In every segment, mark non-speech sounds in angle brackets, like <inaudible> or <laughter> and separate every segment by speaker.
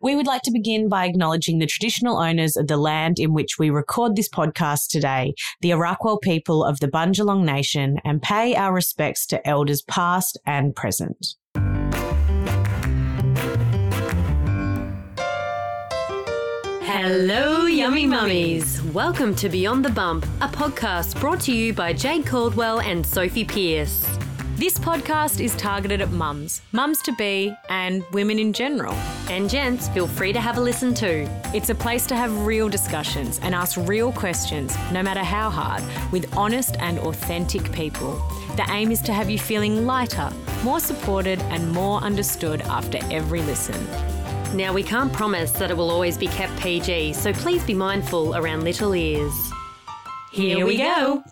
Speaker 1: We would like to begin by acknowledging the traditional owners of the land in which we record this podcast today, the Arakwal people of the Bundjalung Nation, and pay our respects to elders past and present.
Speaker 2: Hello, yummy mummies. Welcome to Beyond the Bump, a podcast brought to you by Jayde Couldwell and Sophie Pearce. This podcast is targeted at mums, mums to be, and women in general. And gents, feel free to have a listen too. It's a place to have real discussions and ask real questions, no matter how hard, with honest and authentic people. The aim is to have you feeling lighter, more supported, and more understood after every listen. Now, we can't promise that it will always be kept PG, so please be mindful around little ears. Here we go.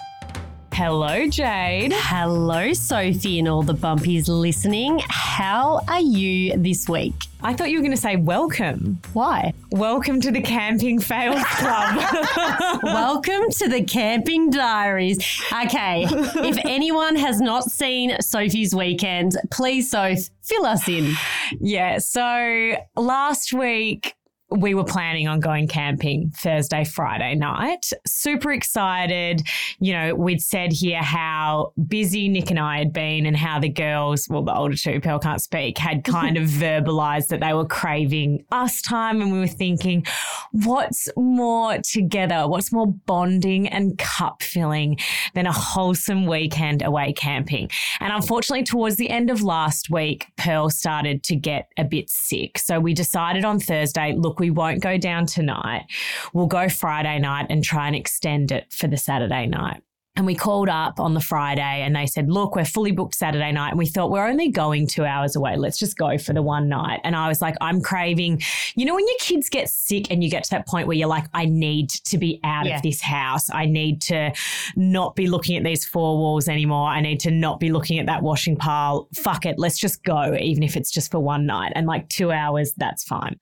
Speaker 1: Hello, Jayde.
Speaker 3: Hello, Sophie, and all the bumpies listening. How are you this week?
Speaker 1: I thought you were going to say welcome.
Speaker 3: Why?
Speaker 1: Welcome to the Camping Fails Club. <laughs> <laughs>
Speaker 3: Welcome to the Camping Diaries. Okay, if <laughs> anyone has not seen Sophie's weekend, please, Soph, fill us in.
Speaker 1: yeah, so last week we were planning on going camping Thursday, Friday night. Super excited. You know, we'd said here how busy Nick and I had been and how the girls, well, the older two, Pearl can't speak, had <laughs> kind of verbalized that they were craving us time. And we were thinking, what's more together? What's more bonding and cup filling than a wholesome weekend away camping? And unfortunately, towards the end of last week, Pearl started to get a bit sick. So we decided on Thursday, look, we won't go down tonight. We'll go Friday night and try and extend it for the Saturday night. And we called up on the Friday and they said, Look, we're fully booked Saturday night. And we thought, we're only going two hours away. Let's just go for the one night. And I was like, I'm craving, you know, when your kids get sick and you get to that point where you're like, I need to be out
Speaker 3: Yeah.
Speaker 1: of this house. I need to not be looking at these four walls anymore. I need to not be looking at that washing pile. Fuck it. Let's just go, even if it's just for one night. And like two hours, that's fine.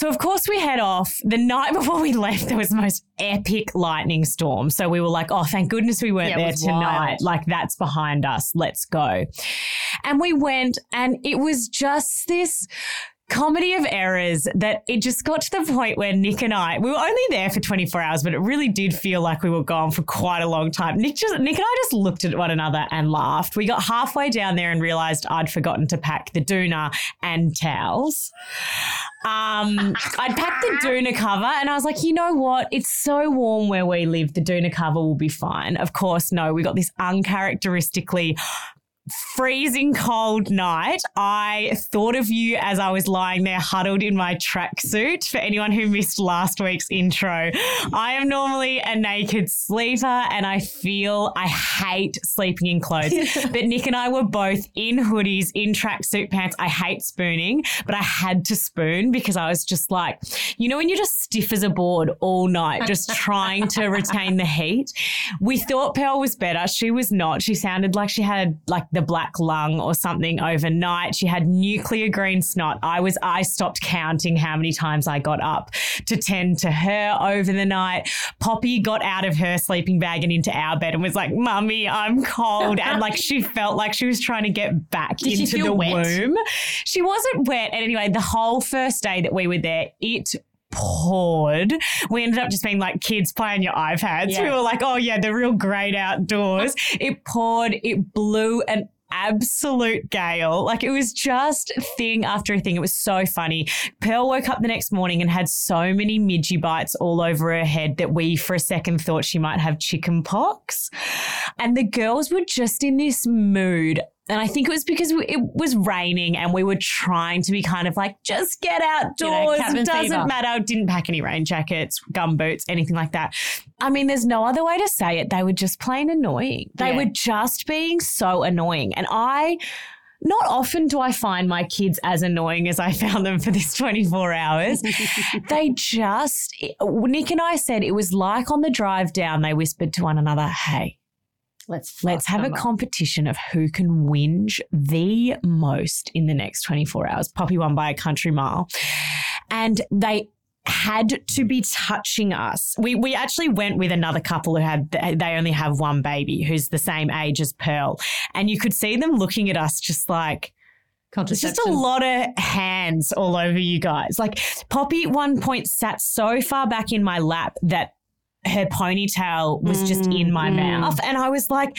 Speaker 1: So, of course, we head off. The night <laughs> before we left, there was the most epic lightning storm. So, we were like, oh, thank goodness we weren't
Speaker 3: Yeah,
Speaker 1: there tonight.
Speaker 3: wild.
Speaker 1: Like, that's behind us. Let's go. And we went, and it was just this comedy of errors that it just got to the point where Nick and I, we were only there for 24 hours, but it really did feel like we were gone for quite a long time. Nick just, Nick and I just looked at one another and laughed. We got halfway down there and realized I'd forgotten to pack the doona and towels. Um, <laughs> I'd packed the doona cover and I was like, you know what? It's so warm where we live. The doona cover will be fine. Of course, no, we got this uncharacteristically freezing cold night, I thought of you as I was lying there huddled in my tracksuit. For anyone who missed last week's intro, I am normally a naked sleeper and I feel I hate sleeping in clothes. <laughs> but Nick and I were both in hoodies, in tracksuit pants. I hate spooning, but I had to spoon because I was just like, you know, when you're just stiff as a board all night, just trying to retain the heat. We thought Pearl was better. She was not. She sounded like she had like the black lung or something overnight. She had nuclear green snot. I was, I stopped counting how many times I got up to tend to her over the night. Poppy got out of her sleeping bag and into our bed and was like, Mummy, I'm cold. And like she <laughs> felt like she was trying to get back
Speaker 3: Did
Speaker 1: into the
Speaker 3: wet?
Speaker 1: womb. She wasn't wet. And anyway, the whole first day that we were there, it poured. We ended up just being like kids playing your iPads.
Speaker 3: Yeah.
Speaker 1: We were like, oh yeah, the real great outdoors. <laughs> it poured, it blew an absolute gale. Like it was just thing after thing. It was so funny. Pearl woke up the next morning and had so many midgy bites all over her head that we for a second thought she might have chicken pox. And the girls were just in this mood. And I think it was because we- it was raining and we were trying to be kind of like, just get outdoors.
Speaker 3: cabin
Speaker 1: it doesn't
Speaker 3: fever.
Speaker 1: matter. Didn't pack any rain jackets, gum boots, anything like that. I mean, there's no other way to say it. They were just plain annoying. They
Speaker 3: Yeah.
Speaker 1: were just being so annoying. And I, not often do I find my kids as annoying as I found them for this 24 hours. <laughs> they just, Nick and I said it was like on the drive down, they whispered to one another, hey,
Speaker 3: Let's
Speaker 1: Let's have a
Speaker 3: up.
Speaker 1: competition of who can whinge the most in the next 24 hours. Poppy won by a country mile. And they had to be touching us. We we actually went with another couple who had they only have one baby who's the same age as Pearl. And you could see them looking at us just like It's just a lot of hands all over you guys. Like Poppy at one point sat so far back in my lap that her ponytail was just in my mm-hmm. mouth. And I was like,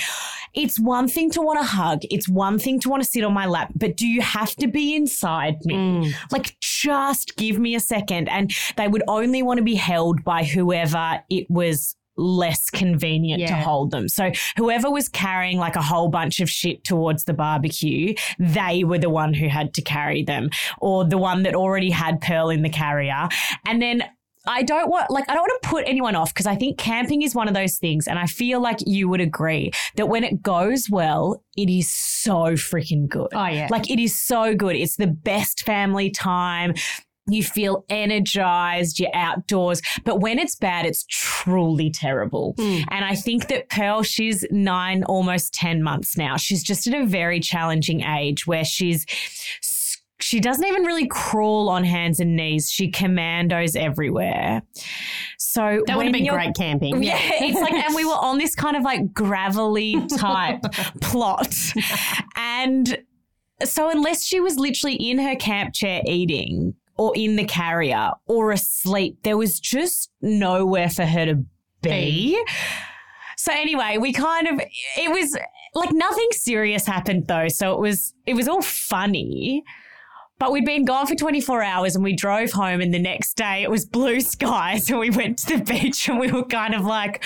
Speaker 1: it's one thing to want to hug, it's one thing to want to sit on my lap, but do you have to be inside me? Mm. Like, just give me a second. And they would only want to be held by whoever it was less convenient to hold them. So whoever was carrying like a whole bunch of shit towards the barbecue, they were the one who had to carry them or the one that already had Pearl in the carrier. And then I don't want like I don't want to put anyone off because I think camping is one of those things and I feel like you would agree that when it goes well, it is so freaking good.
Speaker 3: Oh, yeah.
Speaker 1: Like it is so good. It's the best family time. You feel energized, you're outdoors. But when it's bad, it's truly terrible.
Speaker 3: Hmm.
Speaker 1: And I think that Pearl, she's nine, almost 10 months now. She's just at a very challenging age where she's. She doesn't even really crawl on hands and knees. She commandos everywhere. So
Speaker 3: That would have been great camping. <laughs>
Speaker 1: yeah, it's like, and we <laughs> were on this kind of like gravelly type <laughs> plot. And so, unless she was literally in her camp chair eating or in the carrier or asleep, there was just nowhere for her to be. So anyway, we kind of it was like nothing serious happened though. So it was it was all funny. But we'd been gone for 24 hours and we drove home and the next day it was blue sky. <laughs> So we went to the beach and we were kind of like,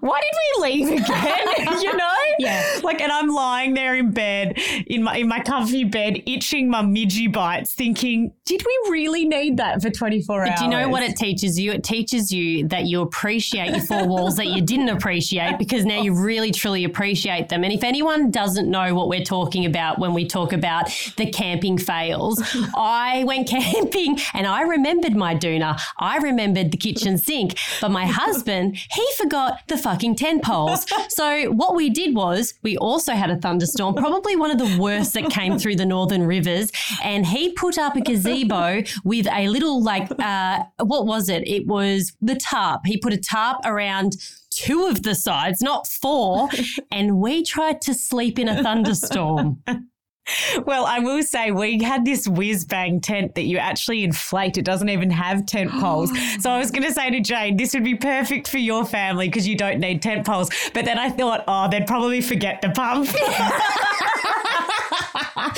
Speaker 1: why did we leave again? <laughs> you know?
Speaker 3: Yeah.
Speaker 1: Like, and I'm lying there in bed, in my in my comfy bed, itching my midgie bites, thinking, did we really need that for 24 hours?
Speaker 3: But do you know what it teaches you? It teaches you that you appreciate your four walls that you didn't appreciate because now you really truly appreciate them. And if anyone doesn't know what we're talking about when we talk about the camping fails, I went camping and I remembered my doona. I remembered the kitchen sink, but my husband, he forgot the fucking tent poles. So what we did was we also had a thunderstorm, probably one of the worst that came through the northern rivers, and he put up a gazebo with a little like uh, what was it? It was the tarp. He put a tarp around two of the sides, not four, and we tried to sleep in a thunderstorm.
Speaker 1: Well, I will say we had this whiz bang tent that you actually inflate. It doesn't even have tent poles. <gasps> so I was going to say to Jane, this would be perfect for your family because you don't need tent poles. But then I thought, oh, they'd probably forget the pump. <laughs>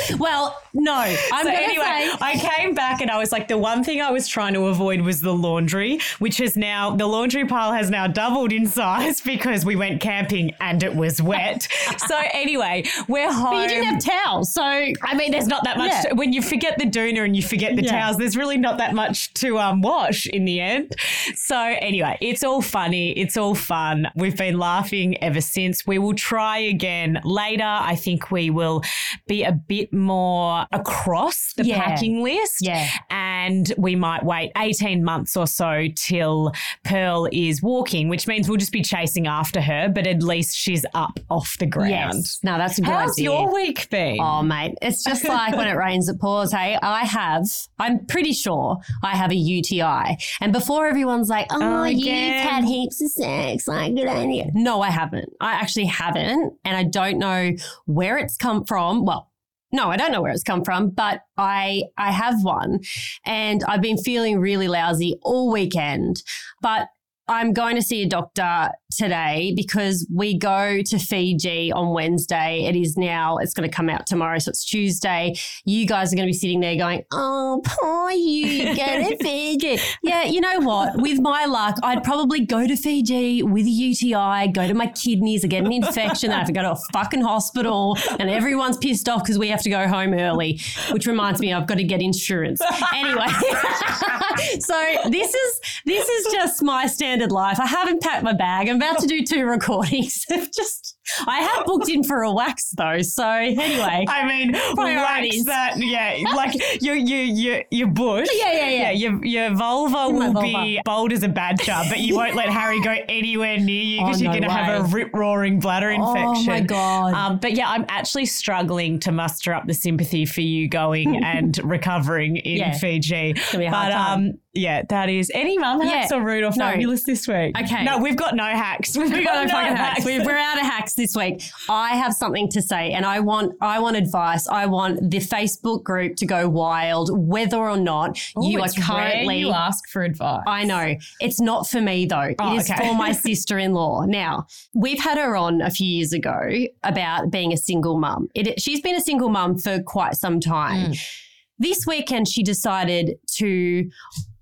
Speaker 1: <laughs>
Speaker 3: Well, no, I'm
Speaker 1: so anyway,
Speaker 3: say.
Speaker 1: I came back and I was like, the one thing I was trying to avoid was the laundry, which is now the laundry pile has now doubled in <laughs> size because we went camping and it was wet. <laughs> so anyway, we're home.
Speaker 3: But you didn't have towels, so
Speaker 1: I mean, there's not that much.
Speaker 3: Yeah.
Speaker 1: To, when you forget the doona and you forget the
Speaker 3: Yeah.
Speaker 1: towels, there's really not that much to um, wash in the end. So anyway, it's all funny. It's all fun. We've been laughing ever since. We will try again later. I think we will be a bit more across the
Speaker 3: Yeah.
Speaker 1: packing list.
Speaker 3: Yeah.
Speaker 1: And we might wait 18 months or so till Pearl is walking, which means we'll just be chasing after her, but at least she's up off the ground.
Speaker 3: yes. No, that's a good
Speaker 1: How's
Speaker 3: idea.
Speaker 1: your week been?
Speaker 3: Oh, mate, it's just like when it <laughs> rains, it pours. Hey, I have, I'm pretty sure I have a UTI. And before everyone's like, oh,
Speaker 1: Oh,
Speaker 3: you've had heaps of sex, like good idea. No, I haven't. I actually haven't. And I don't know where it's come from. Well, no, I don't know where it's come from, but I I have one and I've been feeling really lousy all weekend. But I'm going to see a doctor today because we go to Fiji on Wednesday. It is now, it's going to come out tomorrow. So it's Tuesday. You guys are going to be sitting there going, Oh, poor you, go to <laughs> Fiji. yeah, you know what? With my luck, I'd probably go to Fiji with a UTI, go to my kidneys, I get an infection, I have to go to a fucking hospital, and everyone's pissed off because we have to go home early, which reminds me, I've got to get insurance. Anyway, <laughs> so this is this is just my standard life. I haven't packed my bag. I'm about to do two recordings. <laughs> Of just I have booked in for a wax though. So anyway.
Speaker 1: I mean, wax that, yeah, like your your your your bush.
Speaker 3: Yeah, yeah, yeah.
Speaker 1: your your vulva
Speaker 3: My
Speaker 1: will be
Speaker 3: vulva.
Speaker 1: bold as a badger, but you won't let Harry go anywhere near you because
Speaker 3: Oh,
Speaker 1: you're
Speaker 3: no
Speaker 1: going to have a rip roaring bladder infection.
Speaker 3: Oh my god.
Speaker 1: Um, but yeah, I'm actually struggling to muster up the sympathy for you going <laughs> and recovering in
Speaker 3: Yeah.
Speaker 1: Fiji.
Speaker 3: gonna be a hard
Speaker 1: but
Speaker 3: time.
Speaker 1: um, yeah, that is any mum hacks
Speaker 3: Yeah.
Speaker 1: or Rudolph
Speaker 3: No.
Speaker 1: fabulous this week.
Speaker 3: Okay.
Speaker 1: No, we've got no hacks. We've,
Speaker 3: we got <laughs> no fucking hacks. We- We're out of hacks this week. I have something to say, and I want I want advice. I want the Facebook group to go wild, whether or not
Speaker 1: Ooh,
Speaker 3: you are currently.
Speaker 1: you ask for advice.
Speaker 3: I know it's not for me though.
Speaker 1: Oh,
Speaker 3: it is
Speaker 1: okay.
Speaker 3: for my <laughs> sister-in-law. Now we've had her on a few years ago about being a single mum. She's been a single mum for quite some time.
Speaker 1: Mm.
Speaker 3: This weekend, she decided to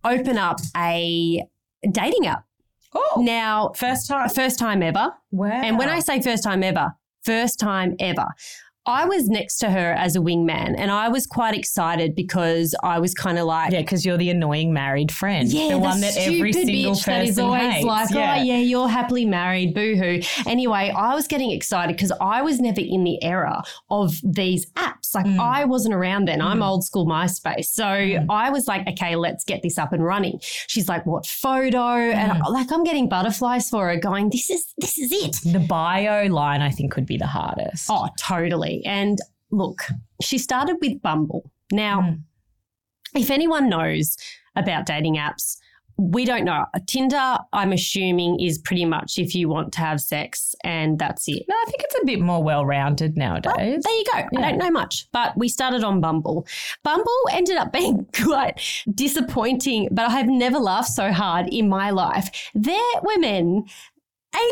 Speaker 3: open up a dating app.
Speaker 1: Oh,
Speaker 3: Now,
Speaker 1: first time.
Speaker 3: first time ever.
Speaker 1: Wow.
Speaker 3: And when I say first time ever, first time ever. I was next to her as a wingman and I was quite excited because I was kind of like,
Speaker 1: yeah, because you're the annoying married friend,
Speaker 3: yeah,
Speaker 1: the one that every single person
Speaker 3: that is always
Speaker 1: hates.
Speaker 3: like, oh yeah, you're happily married, boo-hoo. Anyway, I was getting excited because I was never in the era of these apps. Like
Speaker 1: Mm.
Speaker 3: I wasn't around then. I'm
Speaker 1: Mm.
Speaker 3: old school MySpace. So
Speaker 1: Mm.
Speaker 3: I was like, okay, let's get this up and running. She's like, what photo? And
Speaker 1: Mm.
Speaker 3: I, like I'm getting butterflies for her, going, this is this is it.
Speaker 1: The bio line, I think, would be the hardest.
Speaker 3: Oh, totally. And look, she started with Bumble. Now,
Speaker 1: Mm.
Speaker 3: if anyone knows about dating apps, we don't know. Tinder, I'm assuming, is pretty much if you want to have sex and that's it.
Speaker 1: No, I think it's a bit more well rounded nowadays.
Speaker 3: There you go.
Speaker 1: Yeah.
Speaker 3: I don't know much, but we started on Bumble. Bumble ended up <laughs> being quite disappointing, but I have never laughed so hard in my life. There were men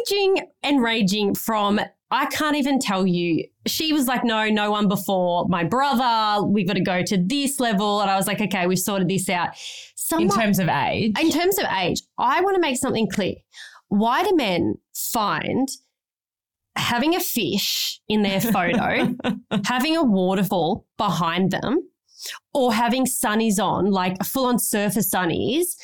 Speaker 3: aging and raging from I can't even tell you. She was like, no, no one before my brother. We've got to go to this level. And I was like, okay, we've sorted this out.
Speaker 1: In terms of age,
Speaker 3: in terms of age, I want to make something clear. Why do men find having a fish in their <laughs> photo, having a waterfall behind them, or having sunnies on, like full on surfer sunnies,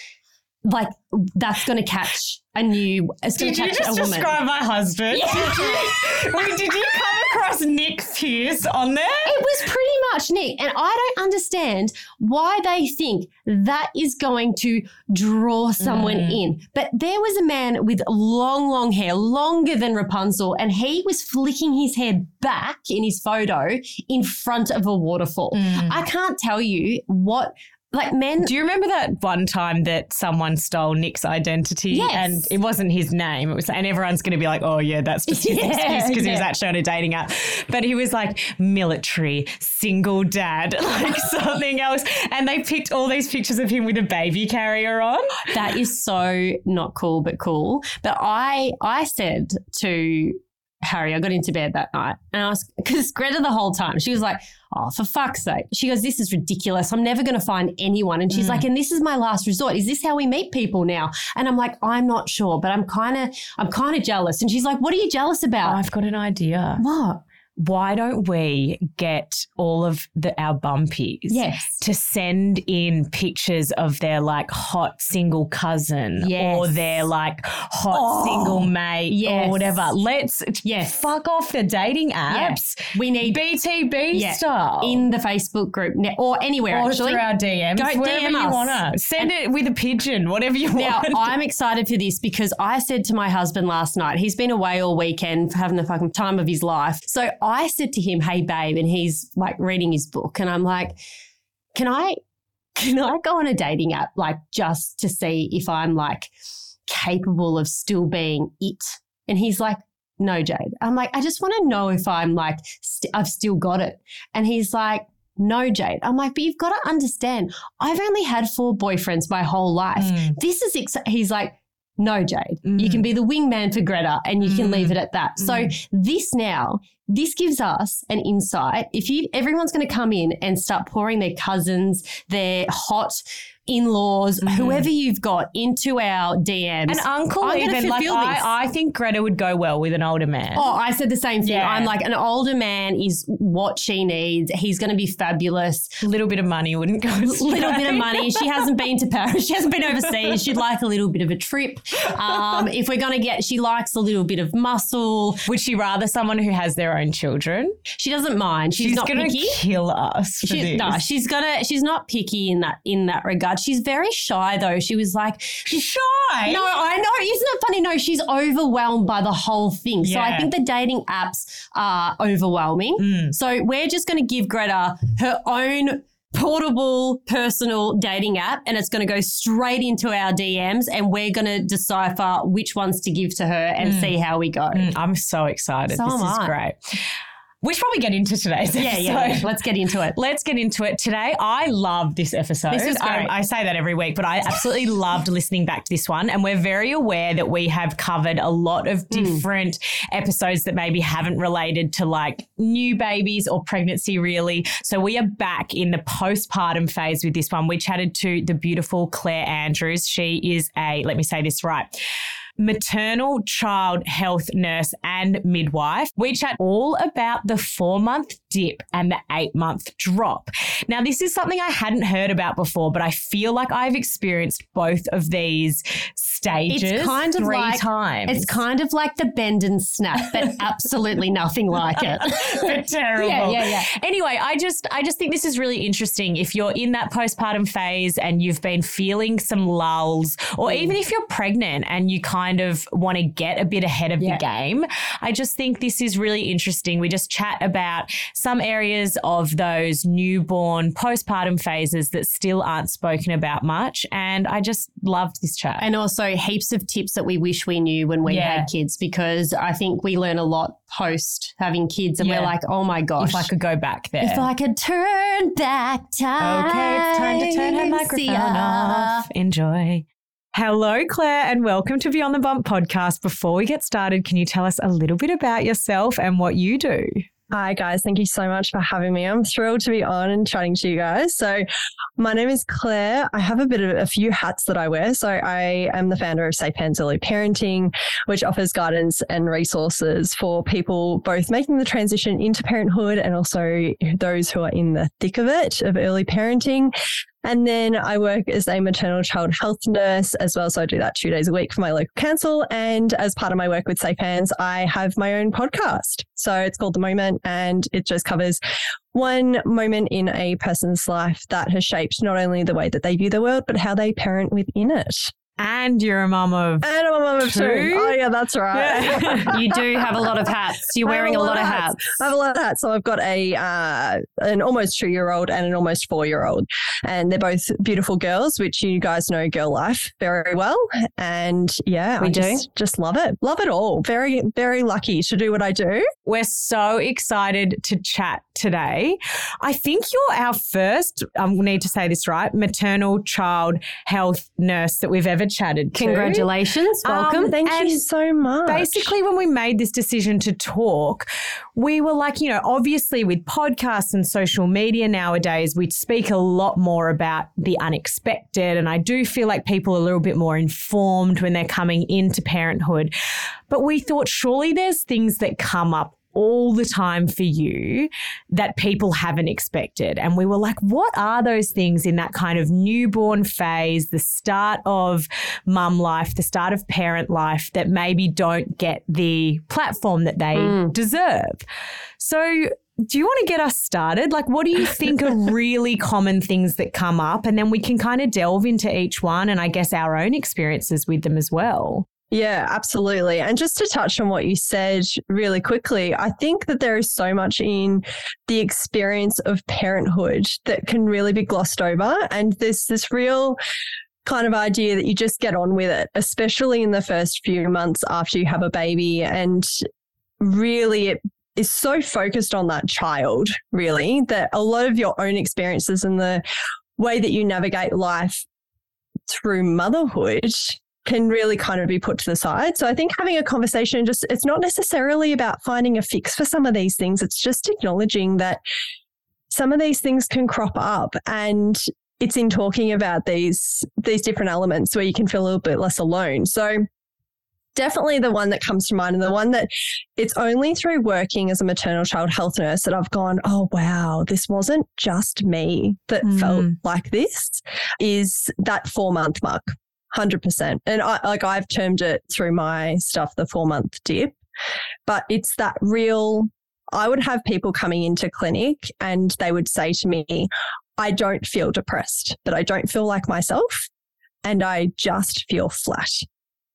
Speaker 3: like that's going to catch a new, it's going
Speaker 1: Did
Speaker 3: to
Speaker 1: you
Speaker 3: catch
Speaker 1: just
Speaker 3: a woman.
Speaker 1: describe my husband? Did, you, Wait, did you come across Nick Pearce on there?
Speaker 3: It was pretty much Nick. And I don't understand why they think that is going to draw someone
Speaker 1: Mm.
Speaker 3: in. But there was a man with long, long hair, longer than Rapunzel, and he was flicking his hair back in his photo in front of a waterfall.
Speaker 1: Mm.
Speaker 3: I can't tell you what, like, men.
Speaker 1: Do you remember that one time that someone stole Nick's identity
Speaker 3: Yes.
Speaker 1: and it wasn't his name? It was, and everyone's going to be like, "Oh yeah, that's just his <laughs>
Speaker 3: Yeah,
Speaker 1: excuse because he was actually on a dating app." But he was like military, single dad, <laughs> like <laughs> something else. And they picked all these pictures of him with a baby carrier on.
Speaker 3: that is so not cool, but cool. But I, I said to Harry, I got into bed that night and I was, because Greta the whole time, she was like, oh, for fuck's sake. She goes, this is ridiculous. I'm never going to find anyone. And she's
Speaker 1: Mm.
Speaker 3: like, and this is my last resort. Is this how we meet people now? And I'm like, I'm not sure, but I'm kind of, I'm kind of jealous. And she's like, what are you jealous about?
Speaker 1: I've got an idea.
Speaker 3: what?
Speaker 1: Why don't we get all of the our bumpies?
Speaker 3: Yes.
Speaker 1: to send in pictures of their like hot single cousin
Speaker 3: Yes.
Speaker 1: or their like hot
Speaker 3: Oh,
Speaker 1: single mate
Speaker 3: yes.
Speaker 1: or whatever. Let's
Speaker 3: Yes.
Speaker 1: fuck off the dating
Speaker 3: Yeah.
Speaker 1: apps.
Speaker 3: We need
Speaker 1: BTB
Speaker 3: Yeah.
Speaker 1: style.
Speaker 3: in the Facebook group ne- or anywhere
Speaker 1: or
Speaker 3: actually.
Speaker 1: through our DMs,
Speaker 3: Go
Speaker 1: wherever
Speaker 3: DM
Speaker 1: you
Speaker 3: us.
Speaker 1: wanna. Send it with a pigeon, whatever you
Speaker 3: Now,
Speaker 1: want.
Speaker 3: Now I'm excited for this because I said to my husband last night, he's been away all weekend for having the fucking time of his life. So I said to him, Hey, babe, and he's like reading his book. And I'm like, Can I, can I go on a dating app, like just to see if I'm like capable of still being it? And he's like, No, Jayde. I'm like, I just want to know if I'm like, st- I've still got it. And he's like, no, Jayde. I'm like, but you've got to understand, I've only had four boyfriends my whole life
Speaker 1: Mm.
Speaker 3: this is ex-. he's like no jade you
Speaker 1: Mm.
Speaker 3: can be the wingman for greta and you can
Speaker 1: Mm.
Speaker 3: leave it at that so this now this gives us an insight if you everyone's going to come in and start pouring their cousins their hot in-laws
Speaker 1: Mhm.
Speaker 3: whoever you've got into our dms
Speaker 1: An uncle,
Speaker 3: I'm
Speaker 1: even like. I, I think Greta would go well with an older man.
Speaker 3: Oh, I said the same thing.
Speaker 1: Yeah.
Speaker 3: I'm like, an older man is what she needs. He's going to be fabulous.
Speaker 1: a little bit of money wouldn't go.
Speaker 3: A little bit of money. She hasn't been to Paris. She hasn't been overseas. She'd like a little bit of a trip. Um, if we're going to get, she likes a little bit of muscle.
Speaker 1: Would she rather someone who has their own children?
Speaker 3: She doesn't mind. She's,
Speaker 1: She's,
Speaker 3: not
Speaker 1: gonna
Speaker 3: picky.
Speaker 1: kill us. For
Speaker 3: She,
Speaker 1: this.
Speaker 3: no, she's gonna. She's not picky in that in that regard. She's very shy though. She was like,
Speaker 1: she's shy.
Speaker 3: No, I know. Isn't it funny? No, she's overwhelmed by the whole thing. So I think the dating apps are overwhelming.
Speaker 1: Mm.
Speaker 3: So we're just going to give Greta her own portable personal dating app and it's going to go straight into our DMs and we're going to decipher which ones to give to her and mm. see how we go.
Speaker 1: Mm, I'm so excited. So this is I. great. We should probably get into today's
Speaker 3: yeah,
Speaker 1: episode.
Speaker 3: Yeah, yeah. Let's get into it.
Speaker 1: Let's get into it today. I love this episode.
Speaker 3: This is great.
Speaker 1: I, I say that every week, but I absolutely <laughs> loved listening back to this one. And we're very aware that we have covered a lot of hmm. different mm. episodes that maybe haven't related to like new babies or pregnancy, really. So we are back in the postpartum phase with this one. We chatted to the beautiful Claire Andrews. She is a, let me say this right maternal child health nurse and midwife. We chat all about the four month dip and the eight month drop. Now, this is something I hadn't heard about before, but I feel like I've experienced both of these stages it's kind of like, times.
Speaker 3: It's kind of like the bend and snap, but <laughs> absolutely nothing like it. <laughs>
Speaker 1: but terrible.
Speaker 3: Yeah, yeah, yeah.
Speaker 1: Anyway, I just I just think this is really interesting. If you're in that postpartum phase and you've been feeling some lulls, or mm. even if you're pregnant and you kind kind of want to get a bit ahead of yeah. the game. I just think this is really interesting. We just chat about some areas of those newborn postpartum phases that still aren't spoken about much. And I just loved this chat.
Speaker 3: And also heaps of tips that we wish we knew when we yeah. had kids, because I think we learn a lot post having kids and yeah. we're like, oh my gosh.
Speaker 1: If I could go back there.
Speaker 3: If I could turn back time.
Speaker 1: Okay, it's time to turn her microphone off. Enjoy. Hello, Claire, and welcome to Beyond the Bump podcast. Before we get started, can you tell us a little bit about yourself and what you do?
Speaker 4: Hi, guys. Thank you so much for having me. I'm thrilled to be on and chatting to you guys. So, my name is Claire. I have a bit of a few hats that I wear. So, I am the founder of Safe Hands Early Parenting, which offers guidance and resources for people both making the transition into parenthood and also those who are in the thick of it, of early parenting. And then I work as a maternal child health nurse as well. So I do that two days a week for my local council. And as part of my work with Safe Hands, I have my own podcast. So it's called The Moment and it just covers one moment in a person's life that has shaped not only the way that they view the world, but how they parent within it.
Speaker 1: And you're a mum of
Speaker 4: And I'm a mum of two. two. Oh yeah, that's right.
Speaker 3: Yeah. <laughs> you do have a lot of hats. You're wearing a lot, lot of hats. hats.
Speaker 4: I have a lot of hats. So I've got a uh, an almost two year old and an almost four year old, and they're both beautiful girls, which you guys know girl life very well. And yeah,
Speaker 3: we
Speaker 4: I
Speaker 3: do
Speaker 4: just, just love it. Love it all. Very very lucky to do what I do.
Speaker 1: We're so excited to chat today. I think you're our first. I um, need to say this right. Maternal child health nurse that we've ever chatted
Speaker 3: to. Congratulations. Um, Welcome.
Speaker 4: Um, Thank you so much.
Speaker 1: Basically, when we made this decision to talk, we were like, you know, obviously with podcasts and social media nowadays, we speak a lot more about the unexpected. And I do feel like people are a little bit more informed when they're coming into parenthood. But we thought surely there's things that come up all the time for you that people haven't expected. And we were like, what are those things in that kind of newborn phase, the start of mum life, the start of parent life that maybe don't get the platform that they mm. deserve? So, do you want to get us started? Like, what do you <laughs> think are really common things that come up? And then we can kind of delve into each one and I guess our own experiences with them as well.
Speaker 4: Yeah, absolutely. And just to touch on what you said really quickly, I think that there is so much in the experience of parenthood that can really be glossed over. And there's this real kind of idea that you just get on with it, especially in the first few months after you have a baby. And really, it is so focused on that child, really, that a lot of your own experiences and the way that you navigate life through motherhood can really kind of be put to the side. So I think having a conversation just it's not necessarily about finding a fix for some of these things. It's just acknowledging that some of these things can crop up and it's in talking about these these different elements where you can feel a little bit less alone. So definitely the one that comes to mind and the one that it's only through working as a maternal child health nurse that I've gone, oh wow, this wasn't just me that mm. felt like this is that 4 month mark. 100%. And I, like I've termed it through my stuff the four month dip, but it's that real. I would have people coming into clinic and they would say to me, I don't feel depressed, but I don't feel like myself. And I just feel flat.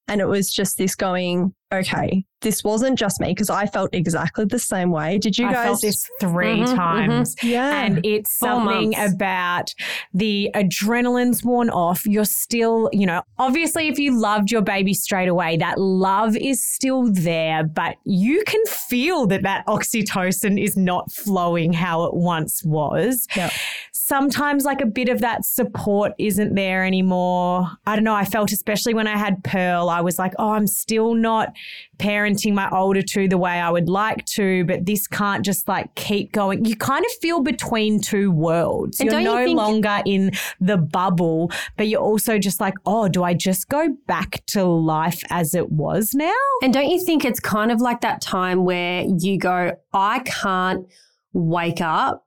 Speaker 4: And it was just this going, okay, this wasn't just me because I felt exactly the same way. Did you
Speaker 1: I
Speaker 4: guys?
Speaker 1: felt this 3
Speaker 3: Mhm,
Speaker 1: times.
Speaker 4: yeah.
Speaker 1: And it's something about the adrenaline's worn off. You're still, you know, obviously, if you loved your baby straight away, that love is still there, but you can feel that that oxytocin is not flowing how it once was.
Speaker 4: Yep.
Speaker 1: Sometimes, like a bit of that support isn't there anymore. I don't know. I felt, especially when I had Pearl, I was like, oh, I'm still not parenting my older two the way I would like to, but this can't just like keep going. You kind of feel between two worlds.
Speaker 3: And
Speaker 1: you're
Speaker 3: don't you
Speaker 1: no
Speaker 3: think-
Speaker 1: longer in the bubble, but you're also just like, oh, do I just go back to life as it was now?
Speaker 3: And don't you think it's kind of like that time where you go, I can't wake up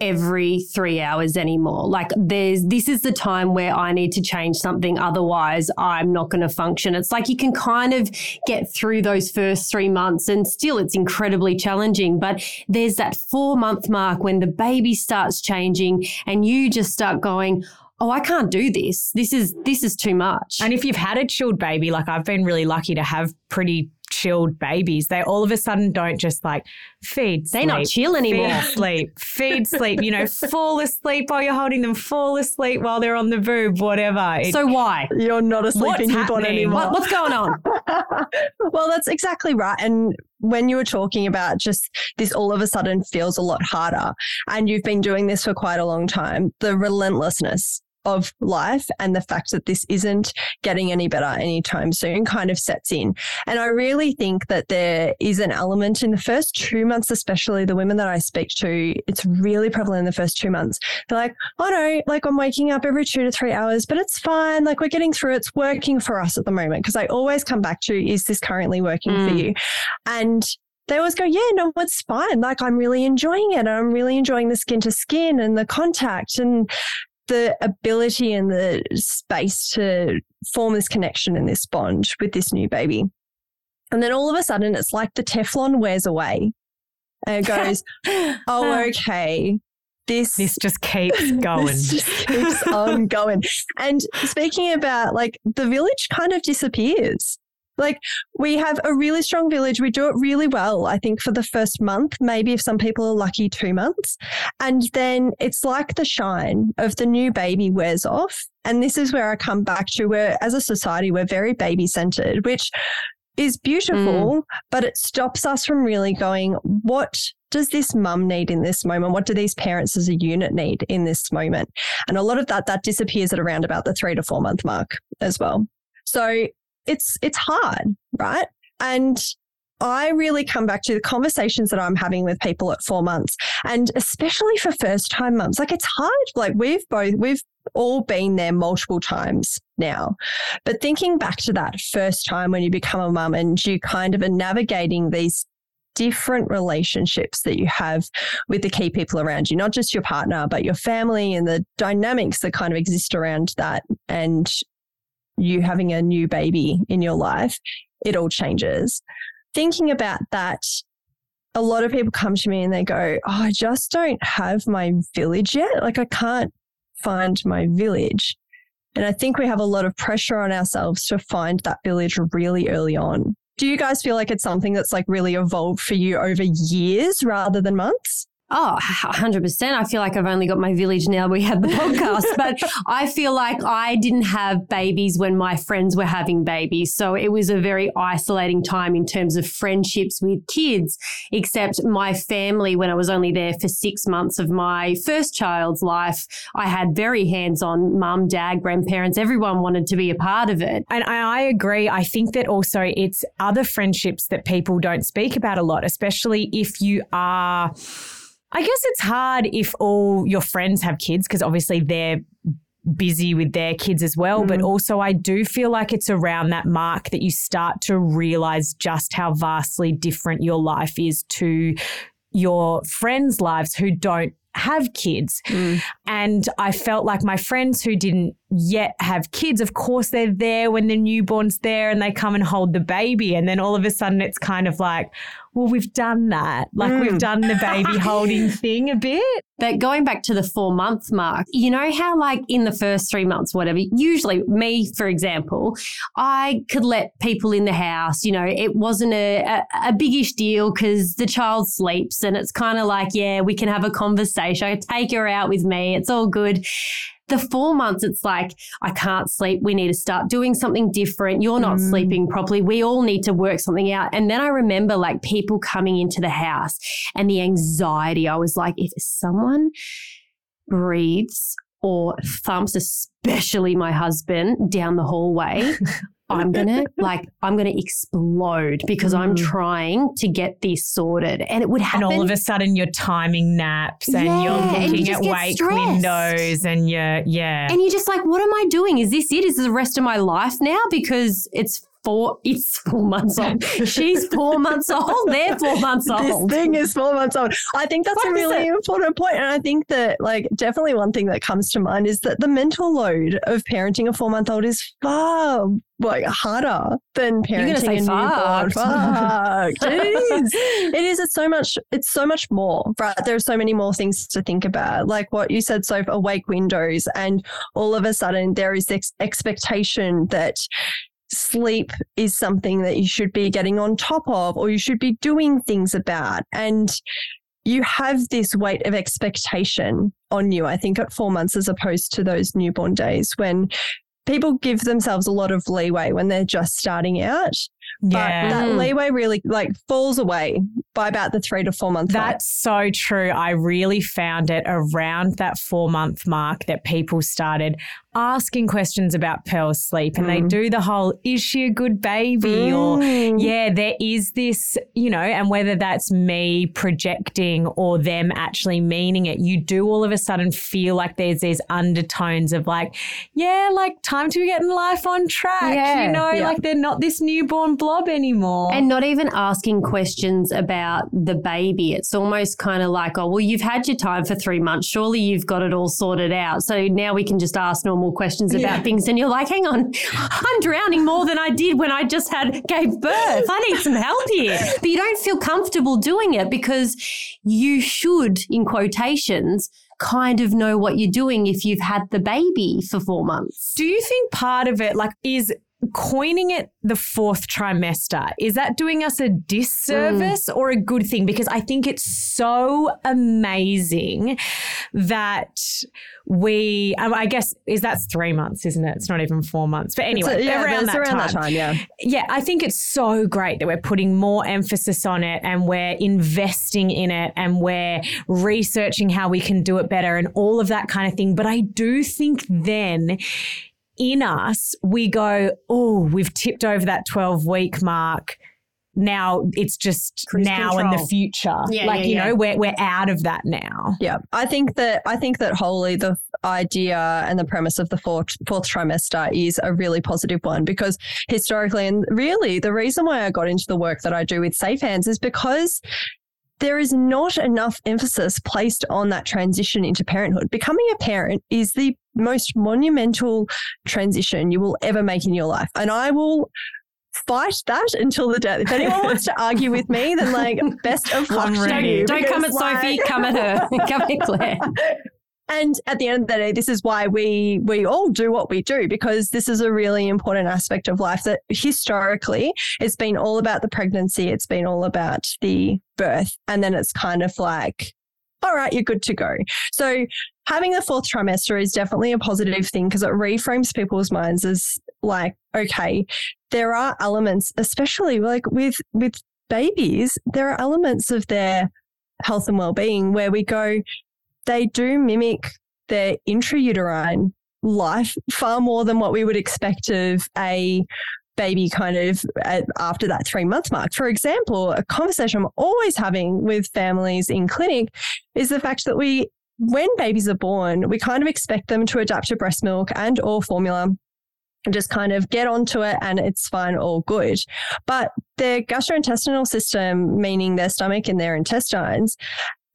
Speaker 3: every three hours anymore. Like there's this is the time where I need to change something. Otherwise, I'm not going to function. It's like you can kind of get through those first three months and still it's incredibly challenging. But there's that four month mark when the baby starts changing and you just start going, Oh, I can't do this. This is this is too much.
Speaker 1: And if you've had a chilled baby, like I've been really lucky to have pretty chilled babies, they all of a sudden don't just like feed,
Speaker 3: They're not chill anymore.
Speaker 1: Feed, <laughs> sleep, feed, sleep, you know, fall asleep while you're holding them, fall asleep while they're on the boob, whatever. It-
Speaker 3: So why?
Speaker 4: You're not a sleeping newborn anymore.
Speaker 3: What, what's going on? <laughs>
Speaker 4: well, that's exactly right. And when you were talking about just this all of a sudden feels a lot harder, and you've been doing this for quite a long time, the relentlessness of life and the fact that this isn't getting any better anytime soon kind of sets in. And I really think that there is an element in the first two months, especially the women that I speak to, it's really prevalent in the first two months. They're like, oh no, like I'm waking up every two to three hours, but it's fine. Like we're getting through. It's working for us at the moment. Cause I always come back to, is this currently working for
Speaker 3: Mm.
Speaker 4: you? And they always go, yeah, no, it's fine. Like I'm really enjoying it. I'm really enjoying the skin to skin and the contact and the ability and the space to form this connection and this bond with this new baby. And then all of a sudden, it's like the Teflon wears away and it goes, <laughs> oh, okay. This,
Speaker 1: this just keeps <laughs> going.
Speaker 4: this just keeps on going. And speaking about like the village kind of disappears. Like we have a really strong village. We do it really well, I think, for the first month, maybe if some people are lucky, two months. And then it's like the shine of the new baby wears off. And this is where I come back to where, as a society, we're very baby centered, which is beautiful, mm. but it stops us from really going, what does this mum need in this moment? What do these parents as a unit need in this moment? And a lot of that, that disappears at around about the three to four month mark as well. So it's, it's hard, right? And I really come back to the conversations that I'm having with people at four months and especially for first time mums. Like it's hard. Like we've both, we've all been there multiple times now. But thinking back to that first time when you become a mum and you kind of are navigating these different relationships that you have with the key people around you, not just your partner, but your family and the dynamics that kind of exist around that and you having a new baby in your life, it all changes. Thinking about that, a lot of people come to me and they go, Oh, I just don't have my village yet. Like, I can't find my village. And I think we have a lot of pressure on ourselves to find that village really early on. Do you guys feel like it's something that's like really evolved for you over years rather than months?
Speaker 3: Oh, 100%. I feel like I've only got my village now we have the podcast, but <laughs> I feel like I didn't have babies when my friends were having babies. So it was a very isolating time in terms of friendships with kids, except my family, when I was only there for six months of my first child's life, I had very hands on mum, dad, grandparents. Everyone wanted to be a part of it.
Speaker 1: And I, I agree. I think that also it's other friendships that people don't speak about a lot, especially if you are. I guess it's hard if all your friends have kids because obviously they're busy with their kids as well. But mm. also, I do feel like it's around that mark that you start to realize just how vastly different your life is to your friends' lives who don't have kids. Mm. And I felt like my friends who didn't yet have kids, of course, they're there when the newborn's there and they come and hold the baby. And then all of a sudden it's kind of like, well, we've done that. Like
Speaker 4: Mm.
Speaker 1: we've done the baby <laughs> holding thing a bit.
Speaker 3: But going back to the four month mark, you know how, like, in the first three months, whatever, usually me, for example, I could let people in the house, you know, it wasn't a, a, a biggish deal because the child sleeps and it's kind of like, yeah, we can have a conversation. I take her out with me. It's all good. The four months, it's like, I can't sleep. We need to start doing something different. You're not
Speaker 4: Mm.
Speaker 3: sleeping properly. We all need to work something out. And then I remember like people coming into the house and the anxiety. I was like, if someone breathes or thumps, especially my husband, down the hallway, <laughs> I'm gonna <laughs> like I'm gonna explode because I'm
Speaker 4: Mm.
Speaker 3: trying to get this sorted, and it would happen.
Speaker 1: And all of a sudden you're timing naps and
Speaker 3: Yeah,
Speaker 1: you're
Speaker 3: and you
Speaker 1: looking at wake
Speaker 3: stressed.
Speaker 1: windows and you're, yeah.
Speaker 3: and you're just like, what am I doing? Is this it? Is this the rest of my life now? Because it's four, it's four months old. <laughs> She's four months old. They're four months old.
Speaker 4: this thing is four months old. I think that's a really important point. And I think that, like, definitely one thing that comes to mind is that the mental load of parenting a four month old is far like harder than parenting a newborn.
Speaker 3: Fucked.
Speaker 4: It is. <laughs> It is. It's so much. It's so much more. Right. There are so many more things to think about. Like what you said, so awake windows, and all of a sudden there is this expectation that sleep is something that you should be getting on top of or you should be doing things about. And you have this weight of expectation on you, I think, at four months, as opposed to those newborn days when people give themselves a lot of leeway when they're just starting out.
Speaker 1: yeah.
Speaker 4: But that
Speaker 3: Mm.
Speaker 4: leeway really like falls away by about the three to four month mark.
Speaker 1: That's so true. I really found it around that four month mark that people started asking questions about Pearl's sleep and they
Speaker 4: Mm.
Speaker 1: do the whole, is she a good baby? Or,
Speaker 4: Mm.
Speaker 1: yeah, there is this, you know, and whether that's me projecting or them actually meaning it, you do all of a sudden feel like there's these undertones of like, yeah, like time to be getting life on track.
Speaker 3: Yeah.
Speaker 1: you know,
Speaker 4: Yeah.
Speaker 1: like they're not this newborn blob anymore.
Speaker 3: And not even asking questions about the baby. It's almost kind of like, oh, well, you've had your time for three months. Surely you've got it all sorted out. So now we can just ask normal questions about
Speaker 4: Yeah.
Speaker 3: things. And you're like, hang on, I'm drowning more than I did when I just had gave birth. I need some help here. But you don't feel comfortable doing it because you should, in quotations, kind of know what you're doing if you've had the baby for four months.
Speaker 1: Do you think part of it, like, is coining it the fourth trimester, is that doing us a disservice mm. or a good thing? Because I think it's so amazing that we, um, I guess, is that's three months, isn't it? It's not even four months. But anyway,
Speaker 4: a- yeah,
Speaker 1: around,
Speaker 4: it's
Speaker 1: that,
Speaker 4: around
Speaker 1: time.
Speaker 4: that time. Yeah.
Speaker 1: Yeah, I think it's so great that we're putting more emphasis on it and we're investing in it and we're researching how we can do it better and all of that kind of thing. But I do think then in us, we go, oh, we've tipped over that 12 week mark. Now it's just
Speaker 3: Cruise
Speaker 1: now and the future.
Speaker 3: Yeah,
Speaker 1: like,
Speaker 3: yeah,
Speaker 1: you
Speaker 3: yeah.
Speaker 1: know, we're, we're out of that now.
Speaker 4: Yeah, I think that I think that wholly the idea and the premise of the fourth fourth trimester is a really positive one because historically and really the reason why I got into the work that I do with Safe Hands is because there is not enough emphasis placed on that transition into parenthood. Becoming a parent is the most monumental transition you will ever make in your life. And I will fight that until the death. If anyone wants to argue with me, then like <laughs> best of luck to you.
Speaker 3: Don't come at
Speaker 4: like-
Speaker 3: Sophie, come at her. <laughs> come at Claire.
Speaker 4: And at the end of the day, this is why we we all do what we do because this is a really important aspect of life that historically it's been all about the pregnancy, it's been all about the birth, and then it's kind of like, all right, you're good to go. So having the fourth trimester is definitely a positive thing because it reframes people's minds as like, okay, there are elements, especially like with with babies, there are elements of their health and well-being where we go they do mimic their intrauterine life far more than what we would expect of a baby kind of after that three month mark. For example, a conversation I'm always having with families in clinic is the fact that we, when babies are born, we kind of expect them to adapt to breast milk and or formula and just kind of get onto it and it's fine, all good. But their gastrointestinal system, meaning their stomach and their intestines,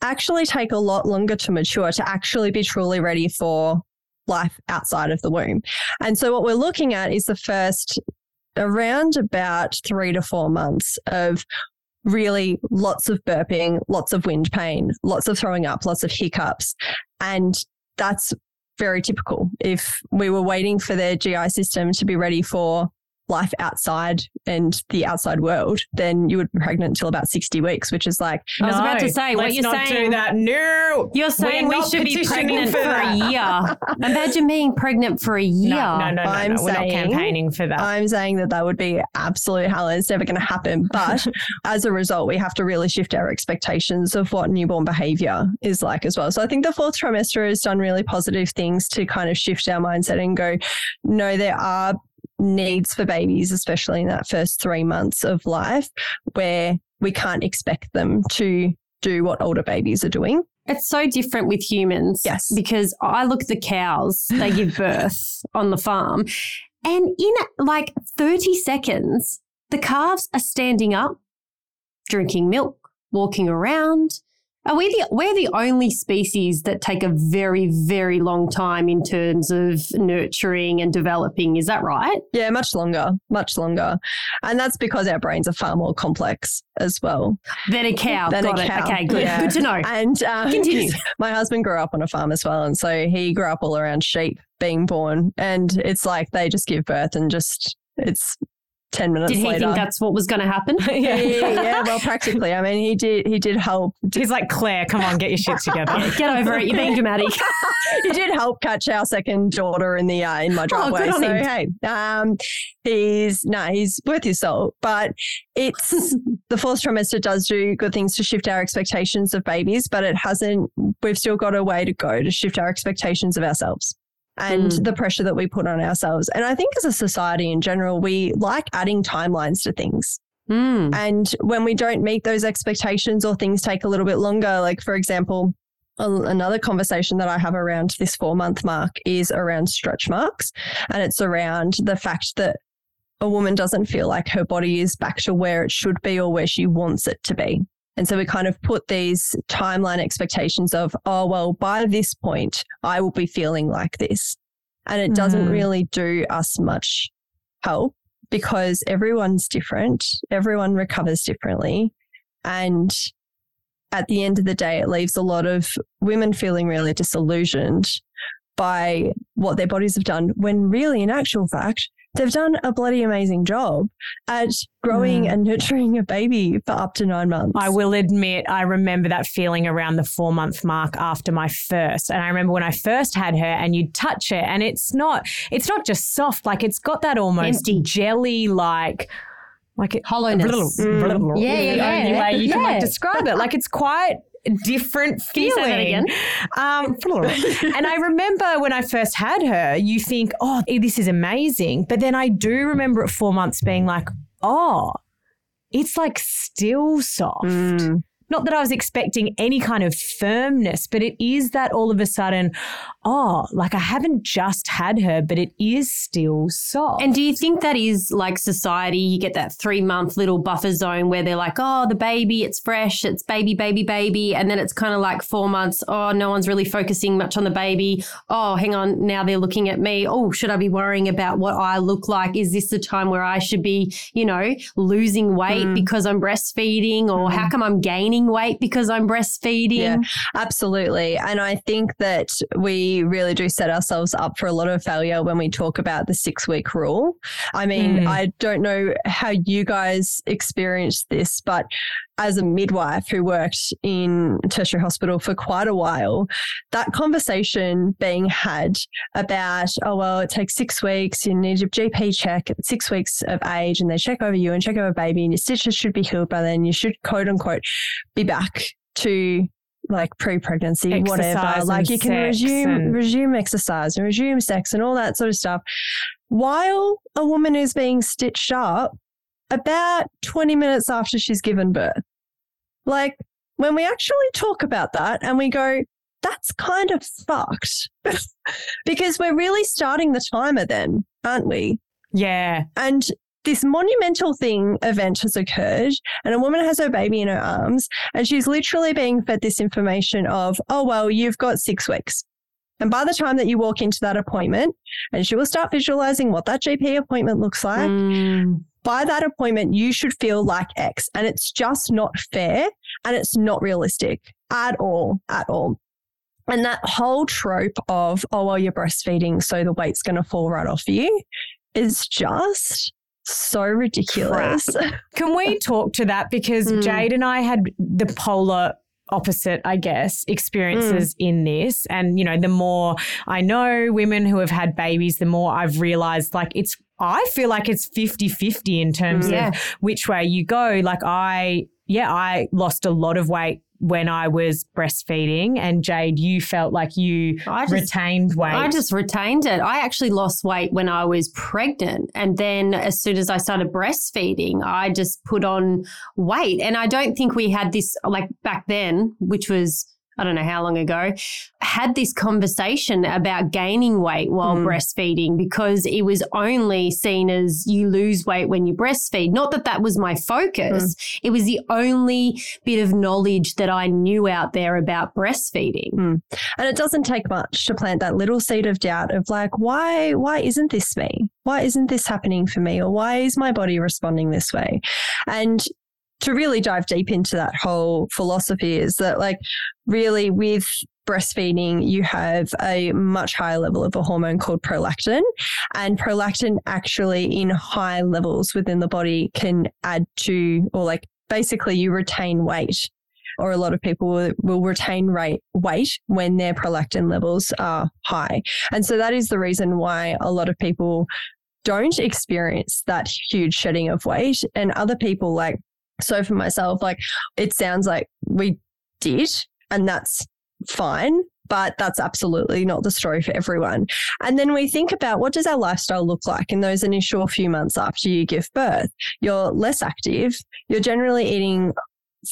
Speaker 4: actually take a lot longer to mature to actually be truly ready for life outside of the womb. And so what we're looking at is the first around about three to four months of really lots of burping, lots of wind pain, lots of throwing up, lots of hiccups. And that's very typical. If we were waiting for their GI system to be ready for life outside and the outside world, then you would be pregnant until about 60 weeks, which is like,
Speaker 3: I was about to say, what
Speaker 1: let's
Speaker 3: you're
Speaker 1: not
Speaker 3: saying.
Speaker 1: do that. No.
Speaker 3: You're saying we should be pregnant for,
Speaker 1: that.
Speaker 3: a year. <laughs> Imagine being pregnant for a year.
Speaker 1: No, no, no, no,
Speaker 4: I'm
Speaker 1: no. We're not campaigning for that.
Speaker 4: I'm saying that that would be absolute hell it's never going to happen. <laughs> But as a result, we have to really shift our expectations of what newborn behavior is like as well. So I think the fourth trimester has done really positive things to kind of shift our mindset and go, no, there are needs for babies, especially in that first three months of life, where we can't expect them to do what older babies are doing.
Speaker 3: It's so different with humans.
Speaker 4: Yes.
Speaker 3: Because I look at the cows, they give <laughs> birth on the farm, and in like 30 seconds, the calves are standing up, drinking milk, walking around. Are we the we're the only species that take a very, very long time in terms of nurturing and developing, is that right?
Speaker 4: Yeah, much longer, much longer. And that's because our brains are far more complex as well.
Speaker 3: Than a cow.
Speaker 4: Than a
Speaker 3: it.
Speaker 4: cow.
Speaker 3: Okay, good.
Speaker 4: Yeah.
Speaker 3: Good to know.
Speaker 4: And um,
Speaker 3: Continue. <laughs>
Speaker 4: my husband grew up on a farm as well. And so he grew up all around sheep being born. And it's like they just give birth and just, it's 10 minutes
Speaker 3: Did he
Speaker 4: later.
Speaker 3: think that's what was going to happen? <laughs>
Speaker 4: yeah, yeah, well, practically. I mean, he did. He did help.
Speaker 1: He's like, Claire, come on, get your shit together. <laughs>
Speaker 3: Get over it. You're being dramatic. <laughs>
Speaker 4: he did help catch our second daughter in the uh, in my driveway.
Speaker 3: Oh, good on
Speaker 4: so
Speaker 3: him.
Speaker 4: hey, um, he's no, he's worth his salt. But it's the fourth trimester does do good things to shift our expectations of babies, but it hasn't. We've still got a way to go to shift our expectations of ourselves. And
Speaker 3: Mm.
Speaker 4: the pressure that we put on ourselves. And I think as a society in general, we like adding timelines to things.
Speaker 3: Mm.
Speaker 4: And when we don't meet those expectations or things take a little bit longer, like for example, another conversation that I have around this four month mark is around stretch marks. And it's around the fact that a woman doesn't feel like her body is back to where it should be or where she wants it to be. And so we kind of put these timeline expectations of, oh, well, by this point, I will be feeling like this. And it doesn't
Speaker 1: Mm.
Speaker 4: really do us much help because everyone's different. Everyone recovers differently. And at the end of the day, it leaves a lot of women feeling really disillusioned by what their bodies have done when really, in actual fact, they've done a bloody amazing job at growing
Speaker 1: Mm.
Speaker 4: and nurturing a baby for up to nine months.
Speaker 1: I will admit, I remember that feeling around the four month mark after my first. And I remember when I first had her and you'd touch it and it's not, it's not just soft, like it's got that almost jelly like, like it,
Speaker 3: Hollowness.
Speaker 4: Mm.
Speaker 3: Yeah,
Speaker 1: is
Speaker 3: yeah,
Speaker 1: the only way you can like describe it. Like it's quite different
Speaker 3: Can you
Speaker 1: feeling.
Speaker 3: say that again?
Speaker 1: Um, <laughs> <laughs> and I remember when I first had her, you think, oh, this is amazing. But then I do remember at four months being like, oh, it's like still soft.
Speaker 4: Mm.
Speaker 1: Not that I was expecting any kind of firmness, but it is that all of a sudden, oh, like I haven't just had her, but it is still soft.
Speaker 3: And do you think that is like society? You get that three month little buffer zone where they're like, oh, the baby, it's fresh, it's baby, baby, baby. And then it's kind of like four months, oh, no one's really focusing much on the baby. Oh, hang on, now they're looking at me. Oh, should I be worrying about what I look like? Is this the time where I should be, you know, losing weight
Speaker 4: Mm.
Speaker 3: because I'm breastfeeding? Or how come I'm gaining weight because I'm breastfeeding?
Speaker 4: Yeah. Absolutely. And I think that we really do set ourselves up for a lot of failure when we talk about the six week rule. I mean,
Speaker 1: Mm.
Speaker 4: I don't know how you guys experienced this, but as a midwife who worked in tertiary hospital for quite a while, that conversation being had about, oh, well, it takes six weeks, you need your GP check at six weeks of age, and they check over you and check over baby, and your stitches should be healed by then. You should, quote unquote, be back to like pre-pregnancy, whatever. Like you can resume
Speaker 1: and-
Speaker 4: resume exercise and resume sex and all that sort of stuff. While a woman is being stitched up, about 20 minutes after she's given birth. Like when we actually talk about that and we go, that's kind of fucked <laughs> because we're really starting the timer then, aren't we?
Speaker 1: yeah.
Speaker 4: And this monumental thing event has occurred and a woman has her baby in her arms and she's literally being fed this information of, oh, well, you've got six weeks. And by the time that you walk into that appointment, and she will start visualizing what that GP appointment looks like,
Speaker 3: Mm.
Speaker 4: By that appointment, you should feel like X. And it's just not fair and it's not realistic at all, at all. And that whole trope of, oh, well, you're breastfeeding, so the weight's going to fall right off you is just so ridiculous. <laughs>
Speaker 1: Can we talk to that? Because
Speaker 3: Mm.
Speaker 1: Jayde and I had the polar opposite, I guess, experiences in this. And, you know, the more I know women who have had babies, the more I've realized like it's, I feel like it's 50 50 in terms
Speaker 3: Mm. Yeah.
Speaker 1: of which way you go. Like, I, yeah, I lost a lot of weight when I was breastfeeding. And Jayde, you felt like you
Speaker 3: I just-
Speaker 1: retained weight.
Speaker 3: I just retained it. I actually lost weight when I was pregnant. And then as soon as I started breastfeeding, I just put on weight. And I don't think we had this like back then, which was, I don't know how long ago, had this conversation about gaining weight while
Speaker 4: Mm.
Speaker 3: breastfeeding because it was only seen as you lose weight when you breastfeed. Not that that was my focus. It was the only bit of knowledge that I knew out there about breastfeeding.
Speaker 4: And it doesn't take much to plant that little seed of doubt of like, why, why isn't this me? Why isn't this happening for me? Or why is my body responding this way? And to really dive deep into that whole philosophy is that like really with breastfeeding, you have a much higher level of a hormone called prolactin. And prolactin actually in high levels within the body can add to, or like basically you retain weight or a lot of people will, retain rate, weight when their prolactin levels are high. And so that is the reason why a lot of people don't experience that huge shedding of weight. And other people, like, so for myself, like, it sounds like we did, and that's fine. But that's absolutely not the story for everyone. And then we think about what does our lifestyle look like in those initial few months after you give birth? You're less active. You're generally eating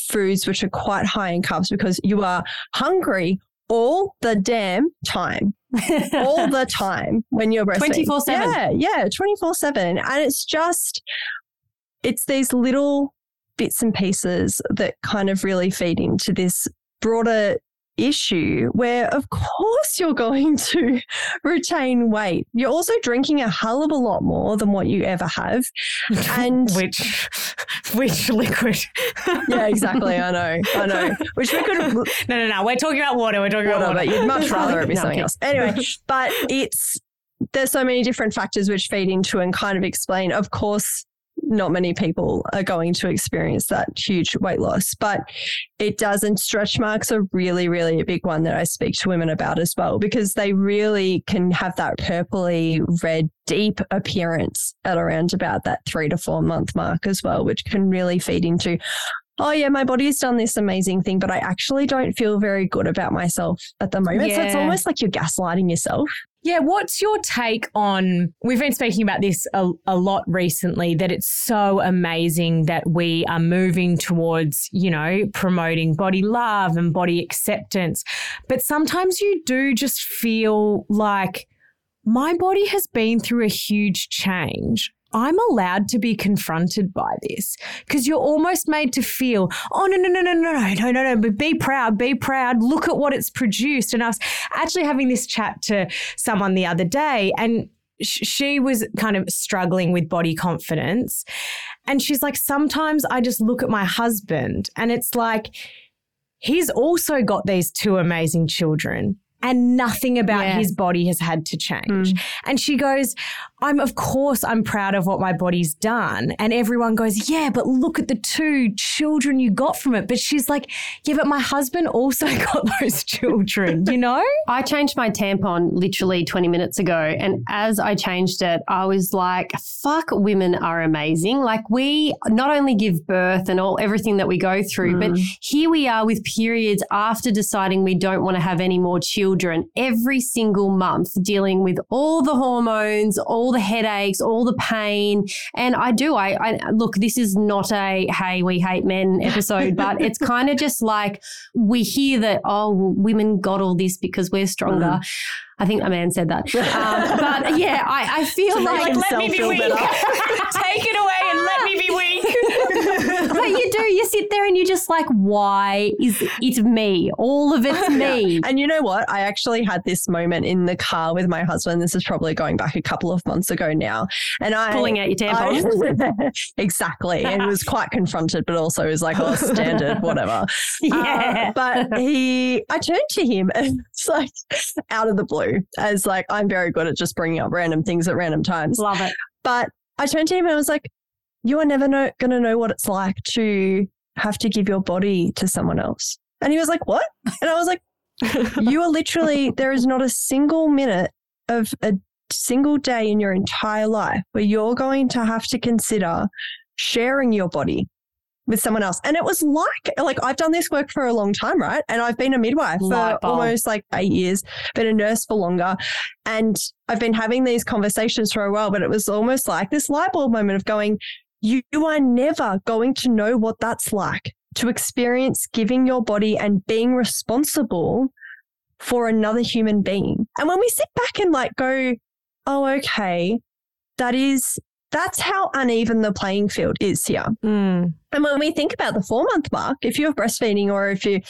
Speaker 4: foods which are quite high in carbs because you are hungry all the damn time, all the <laughs> time when you're breastfeeding.
Speaker 3: 24/7.
Speaker 4: Yeah, yeah, 24 7. And it's just, it's these little bits and pieces that kind of really feed into this broader issue where of course you're going to <laughs> retain weight you're also drinking a hell of a lot more than what you ever have and <laughs>
Speaker 1: which, which liquid?
Speaker 4: yeah exactly i know i know which we could <laughs>
Speaker 1: No, no, no. We're talking about water. We're talking
Speaker 4: water,
Speaker 1: about water.
Speaker 4: but you'd much rather it be
Speaker 1: No,
Speaker 4: something else. Anyway, but it's there's so many different factors which feed into and kind of explain. Of course, not many people are going to experience that huge weight loss, but it does. And stretch marks are really, really a big one that I speak to women about as well, because they really can have that purpley red, deep appearance at around about that three to four month mark as well, which can really feed into oh yeah, my body's done this amazing thing, but I actually don't feel very good about myself at the moment. So it's almost like you're gaslighting yourself.
Speaker 1: Yeah, what's your take on? We've been speaking about this a, a lot recently that it's so amazing that we are moving towards, you know, promoting body love and body acceptance. But sometimes you do just feel like my body has been through a huge change. I'm allowed to be confronted by this because you're almost made to feel, oh, no, no, no, no, no, no, no, no, no, but be proud, be proud. Look at what it's produced. And I was actually having this chat to someone the other day, and she was kind of struggling with body confidence. And she's like, sometimes I just look at my husband and it's like, he's also got these two amazing children. And nothing about
Speaker 3: Yeah.
Speaker 1: his body has had to change. Hmm. And she goes, I'm, of course, I'm proud of what my body's done. And everyone goes, Yeah, but look at the two children you got from it. But she's like, Yeah, but my husband also <laughs> got those children, you know?
Speaker 3: I changed my tampon literally 20 minutes ago. And as I changed it, I was like, fuck, women are amazing. Like, we not only give birth and all everything that we go through, but mm. here we are with periods after deciding we don't want to have any more children every single month, dealing with all the hormones, all the headaches, all the pain. And I do, I, I look, this is not a hey, we hate men episode, but it's <laughs> kind of just like we hear that, oh, well, women got all this because we're stronger. I think a man said that. <laughs> Um, but yeah, I, I feel
Speaker 4: make
Speaker 3: like,
Speaker 4: himself
Speaker 1: let me be weak. <laughs> Take it away and let me be weak.
Speaker 3: but you do, you sit there and you're just like, why is it me? All of it's <laughs> me.
Speaker 4: And you know what? I actually had this moment in the car with my husband. This is probably going back a couple of months ago now. And I
Speaker 3: Pulling out your tampons.
Speaker 4: I- <laughs> exactly. And was <laughs> quite confronted, but also was like, oh, standard, whatever.
Speaker 3: yeah.
Speaker 4: Uh, but he, I turned to him and it's like out of the blue, as like, I'm very good at just bringing up random things at random times.
Speaker 3: Love it.
Speaker 4: But I turned to him and I was like, you are never know, going to know what it's like to have to give your body to someone else. And he was like, what? And I was like, you are literally, <laughs> there is not a single minute of a single day in your entire life where you're going to have to consider sharing your body with someone else. And it was like, like I've done this work for a long time, right? And I've been a midwife for almost like eight years, been a nurse for longer. And I've been having these conversations for a while, but it was almost like this light bulb moment of going, you, you are never going to know what that's like to experience giving your body and being responsible for another human being. And when we sit back and like go, oh, okay, that is, that's how uneven the playing field is here.
Speaker 1: Mm.
Speaker 4: And when we think about the four month mark, if you're breastfeeding or if you,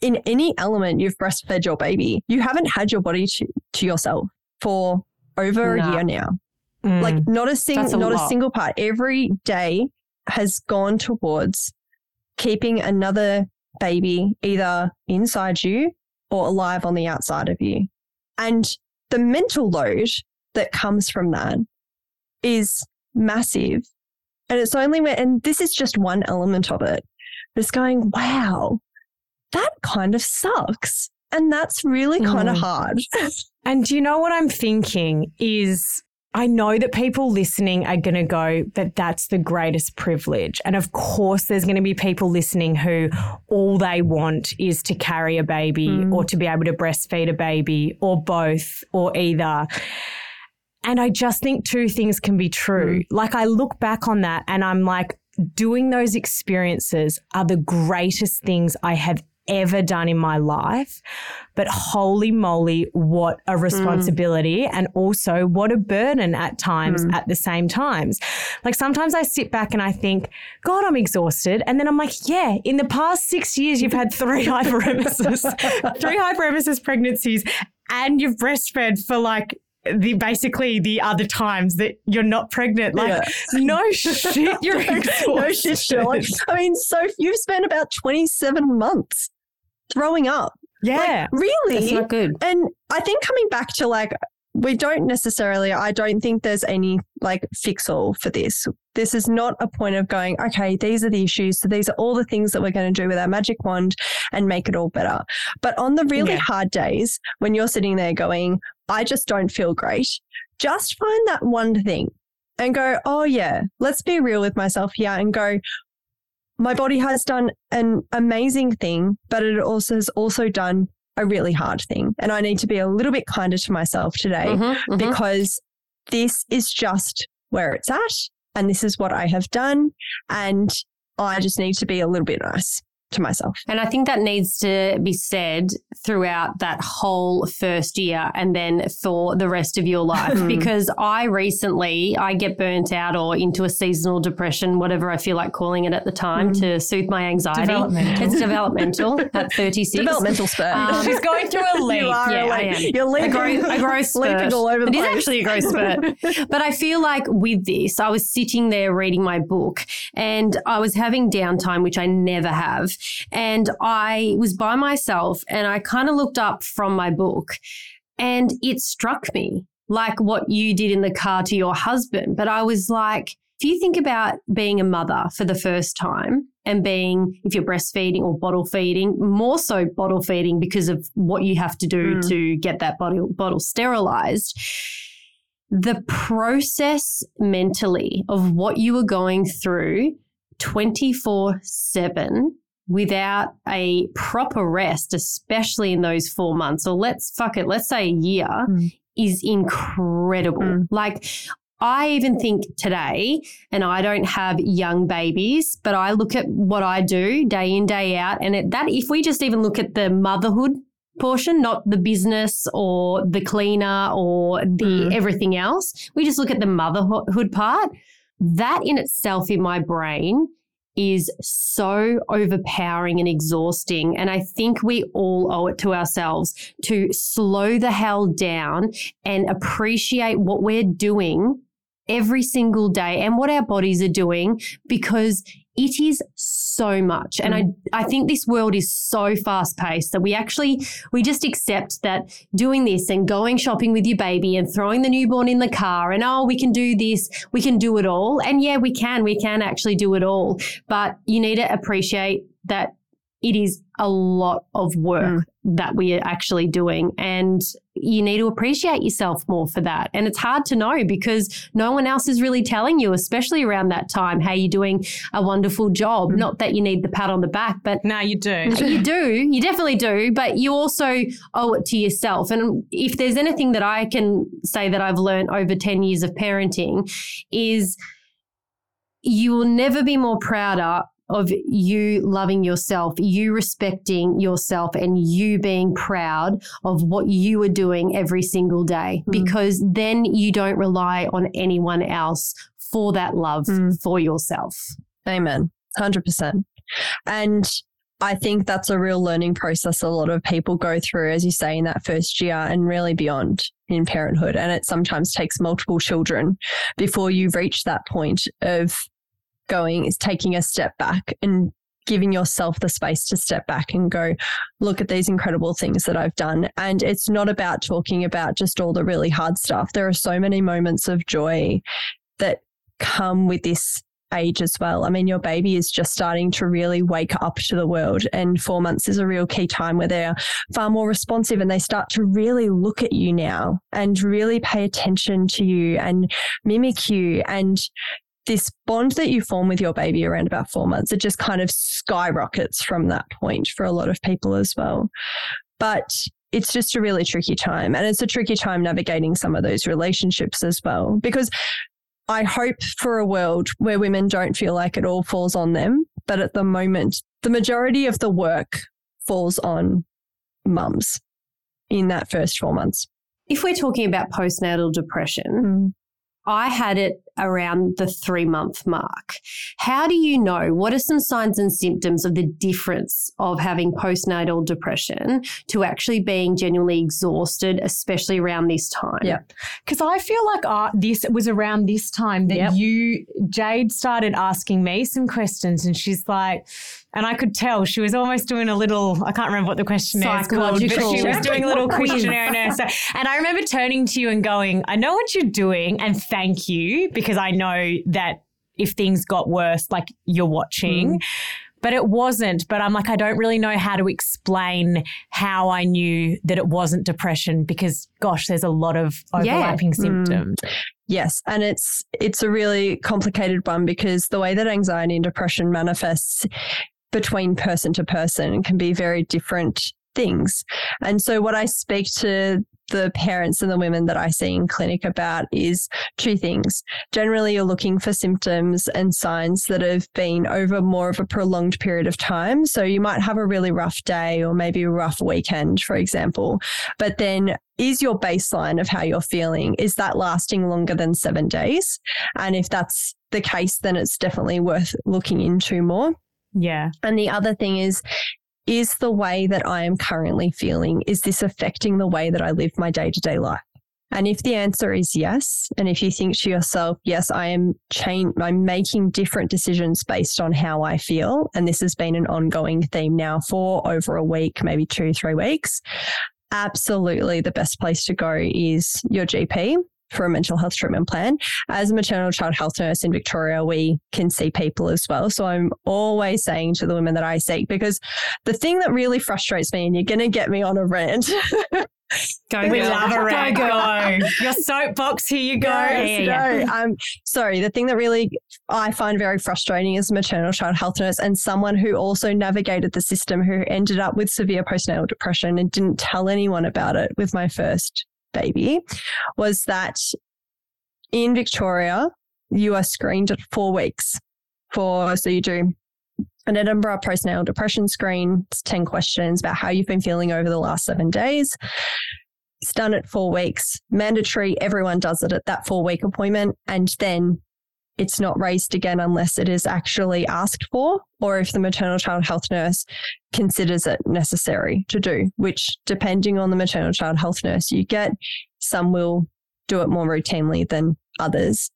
Speaker 4: in any element, you've breastfed your baby, you haven't had your body to, to yourself for over
Speaker 3: Nah.
Speaker 4: a year now.
Speaker 1: Mm.
Speaker 4: Like not a single,
Speaker 3: a
Speaker 4: not a single part. Every day has gone towards keeping another baby either inside you or alive on the outside of you. And the mental load that comes from that is massive. And it's only when, and this is just one element of it. But it's going, wow, that kind of sucks. And that's really kind of
Speaker 1: Mm.
Speaker 4: hard. <laughs>
Speaker 1: And do you know what I'm thinking is I know that people listening are going to go that that's the greatest privilege. And of course, there's going to be people listening who all they want is to carry a baby
Speaker 4: Mm.
Speaker 1: or to be able to breastfeed a baby or both or either. And I just think two things can be true. Like I look back on that and I'm like, doing those experiences are the greatest things I have ever done in my life. But holy moly, what a responsibility mm. and also what a burden at times mm. at the same times. Like sometimes I sit back and I think, God, I'm exhausted. And then I'm like, yeah, in the past six years, you've had three <laughs> hyperemesis, three hyperemesis pregnancies, and you've breastfed for like the basically the other times that you're not pregnant. Like,
Speaker 4: Yeah.
Speaker 1: no <laughs> shit, you're exhausted.
Speaker 4: no shit, Sherlock. I mean, so you've spent about 27 months throwing up.
Speaker 1: Yeah.
Speaker 4: Like, really?
Speaker 3: That's not good.
Speaker 4: And I think coming back to like, we don't necessarily, I don't think there's any like fix all for this. This is not a point of going, okay, these are the issues. So these are all the things that we're going to do with our magic wand and make it all better. But on the really
Speaker 1: Yeah.
Speaker 4: hard days, when you're sitting there going, I just don't feel great, just find that one thing and go, oh, yeah, let's be real with myself here and go, my body has done an amazing thing, but it also has also done a really hard thing. And I need to be a little bit kinder to myself today
Speaker 3: Mhm, mhm.
Speaker 4: because this is just where it's at. And this is what I have done. And I just need to be a little bit nice to myself.
Speaker 3: And I think that needs to be said throughout that whole first year and then for the rest of your life.
Speaker 4: Mm.
Speaker 3: because I recently, I get burnt out or into a seasonal depression, whatever I feel like calling it at the time
Speaker 4: Mm.
Speaker 3: to soothe my anxiety.
Speaker 1: Developmental.
Speaker 3: It's developmental at 36.
Speaker 4: Developmental spurt.
Speaker 3: Um,
Speaker 1: She's going through a leap.
Speaker 4: you are
Speaker 3: yeah,
Speaker 4: a
Speaker 3: I
Speaker 4: leap.
Speaker 3: am.
Speaker 4: You're
Speaker 3: a
Speaker 4: leaping,
Speaker 3: growth, a growth spurt.
Speaker 4: leaping all over the
Speaker 3: It is
Speaker 4: place.
Speaker 3: actually a growth spurt. but I feel like with this, I was sitting there reading my book and I was having downtime, which I never have. And I was by myself and I kind of looked up from my book and it struck me like what you did in the car to your husband. But I was like, if you think about being a mother for the first time and being, if you're breastfeeding or bottle feeding, more so bottle feeding because of what you have to do
Speaker 4: Mm.
Speaker 3: to get that bottle, bottle sterilized. The process mentally of what you were going through 24 7 without a proper rest, especially in those four months, or let's fuck it, let's say a year,
Speaker 4: Mm.
Speaker 3: is incredible.
Speaker 4: Mm.
Speaker 3: Like, I even think today, and I don't have young babies, but I look at what I do day in, day out. And it, that, if we just even look at the motherhood portion, not the business or the cleaner or the
Speaker 4: Mm.
Speaker 3: everything else, we just look at the motherhood part. That in itself in my brain is so overpowering and exhausting. And I think we all owe it to ourselves to slow the hell down and appreciate what we're doing every single day and what our bodies are doing because it is so much. And I, mm. I think this world is so fast paced that we actually, we just accept that doing this and going shopping with your baby and throwing the newborn in the car and, oh, we can do this, we can do it all. And yeah, we can, we can actually do it all. But you need to appreciate that it is a lot of work mm. that we are actually doing. And you need to appreciate yourself more for that. And it's hard to know because no one else is really telling you, especially around that time, how you're doing a wonderful job. Mm. Not that you need the pat on the back, but
Speaker 1: no, you do. <laughs>
Speaker 3: you do. You definitely do. But you also owe it to yourself. And if there's anything that I can say that I've learned over 10 years of parenting is you will never be more prouder of you loving yourself, you respecting yourself, and you being proud of what you are doing every single day, mm. because then you don't rely on anyone else for that love mm. for yourself.
Speaker 4: Amen. 100%. And I think that's a real learning process a lot of people go through, as you say, in that first year and really beyond in parenthood. And it sometimes takes multiple children before you reach that point of going is taking a step back and giving yourself the space to step back and go, look at these incredible things that I've done. And it's not about talking about just all the really hard stuff. There are so many moments of joy that come with this age as well. I mean, your baby is just starting to really wake up to the world, and four months is a real key time where they're far more responsive and they start to really look at you now and really pay attention to you and mimic you. And this bond that you form with your baby around about four months, it just kind of skyrockets from that point for a lot of people as well. But it's just a really tricky time. And it's a tricky time navigating some of those relationships as well. Because I hope for a world where women don't feel like it all falls on them. But at the moment, the majority of the work falls on mums in that first four months.
Speaker 3: If we're talking about postnatal depression, mm. I had it around the three month mark. How do you know what are some signs and symptoms of the difference of having postnatal depression to actually being genuinely exhausted, especially around this time?
Speaker 1: Yeah. Because I feel like uh, this was around this time that yep. you, Jayde, started asking me some questions, and she's like, and I could tell she was almost doing a little, I can't remember what the questionnaire is called, but she was doing a little questionnaire. So, and I remember turning to you and going, I know what you're doing and thank you because I know that if things got worse, like you're watching. Mm. But it wasn't. But I'm like, I don't really know how to explain how I knew that it wasn't depression because, gosh, there's a lot of overlapping yeah. Mm. symptoms. Mm.
Speaker 4: Yes, and it's it's a really complicated one because the way that anxiety and depression manifests between person to person can be very different things. And so, what I speak to the parents and the women that I see in clinic about is two things. Generally, you're looking for symptoms and signs that have been over more of a prolonged period of time. So, you might have a really rough day or maybe a rough weekend, for example. But then, is your baseline of how you're feeling, is that lasting longer than seven days? And if that's the case, then it's definitely worth looking into more.
Speaker 1: Yeah.
Speaker 4: And the other thing is, is the way that I am currently feeling, is this affecting the way that I live my day to day life? And if the answer is yes, and if you think to yourself, yes, I am change, I'm making different decisions based on how I feel, and this has been an ongoing theme now for over a week, maybe two, three weeks, absolutely the best place to go is your GP for a mental health treatment plan. As a maternal child health nurse in Victoria, we can see people as well. So I'm always saying to the women that I see, because the thing that really frustrates me, and you're going to get me on a rant. <laughs>
Speaker 1: Go, <laughs> we love a rant. Go, go. Your soapbox, here you go.
Speaker 4: Yes, yeah, no, I'm sorry. The thing that really I find very frustrating as a maternal child health nurse and someone who also navigated the system who ended up with severe postnatal depression and didn't tell anyone about it with my first baby was that in Victoria, you are screened at four weeks for, so you do an Edinburgh postnatal depression screen. It's 10 questions about how you've been feeling over the last seven days. It's done at four weeks, mandatory. Everyone does it at that four week appointment. And then it's not raised again unless it is actually asked for or if the maternal child health nurse considers it necessary to do, which depending on the maternal child health nurse you get, some will do it more routinely than others.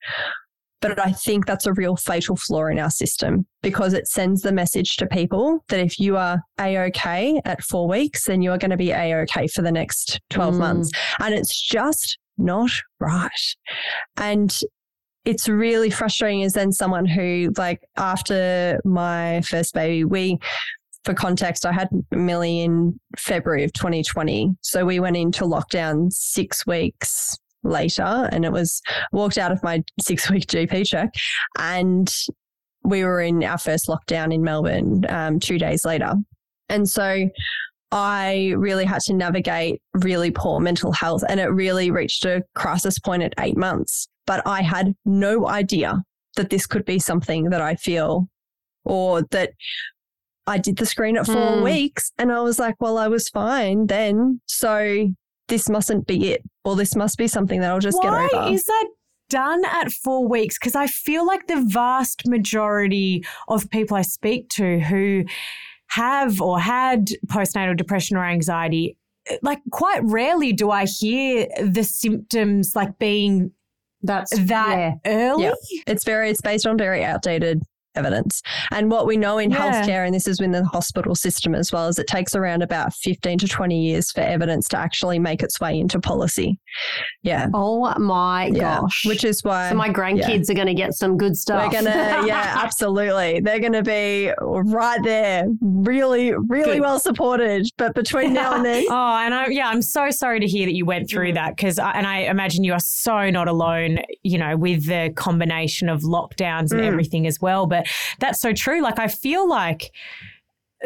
Speaker 4: But I think that's a real fatal flaw in our system because it sends the message to people that if you are A OK at four weeks, then you are going to be A OK for the next 12 mm. months. And it's just not right. And it's really frustrating as then someone who, like, after my first baby, we, for context, I had Millie in February of 2020. So we went into lockdown six weeks later and it was walked out of my <laughs> six week GP check and we were in our first lockdown in Melbourne um, two days later. And so I really had to navigate really poor mental health and it really reached a crisis point at eight months. But I had no idea that this could be something that I feel or that I did the screen at four mm. weeks and I was like, well, I was fine then. So this mustn't be it, or this must be something that I'll just
Speaker 1: Why
Speaker 4: get over.
Speaker 1: Is that done at four weeks? Because I feel like the vast majority of people I speak to who have or had postnatal depression or anxiety, like quite rarely do I hear the symptoms like being that's that yeah. early. Yeah.
Speaker 4: It's very it's based on very outdated evidence. And what we know in yeah. healthcare, and this is in the hospital system as well, is it takes around about 15 to 20 years for evidence to actually make its way into policy. Yeah.
Speaker 3: Oh my yeah. gosh.
Speaker 4: Which is why.
Speaker 3: So my grandkids yeah. are going to get some good stuff.
Speaker 4: We're going to, yeah, <laughs> absolutely. They're going to be right there, really, really good. well supported. But between now and then. <laughs>
Speaker 1: oh, and I, yeah, I'm so sorry to hear that you went through mm. that because, and I imagine you are so not alone, you know, with the combination of lockdowns and mm. everything as well. But that's so true. Like, I feel like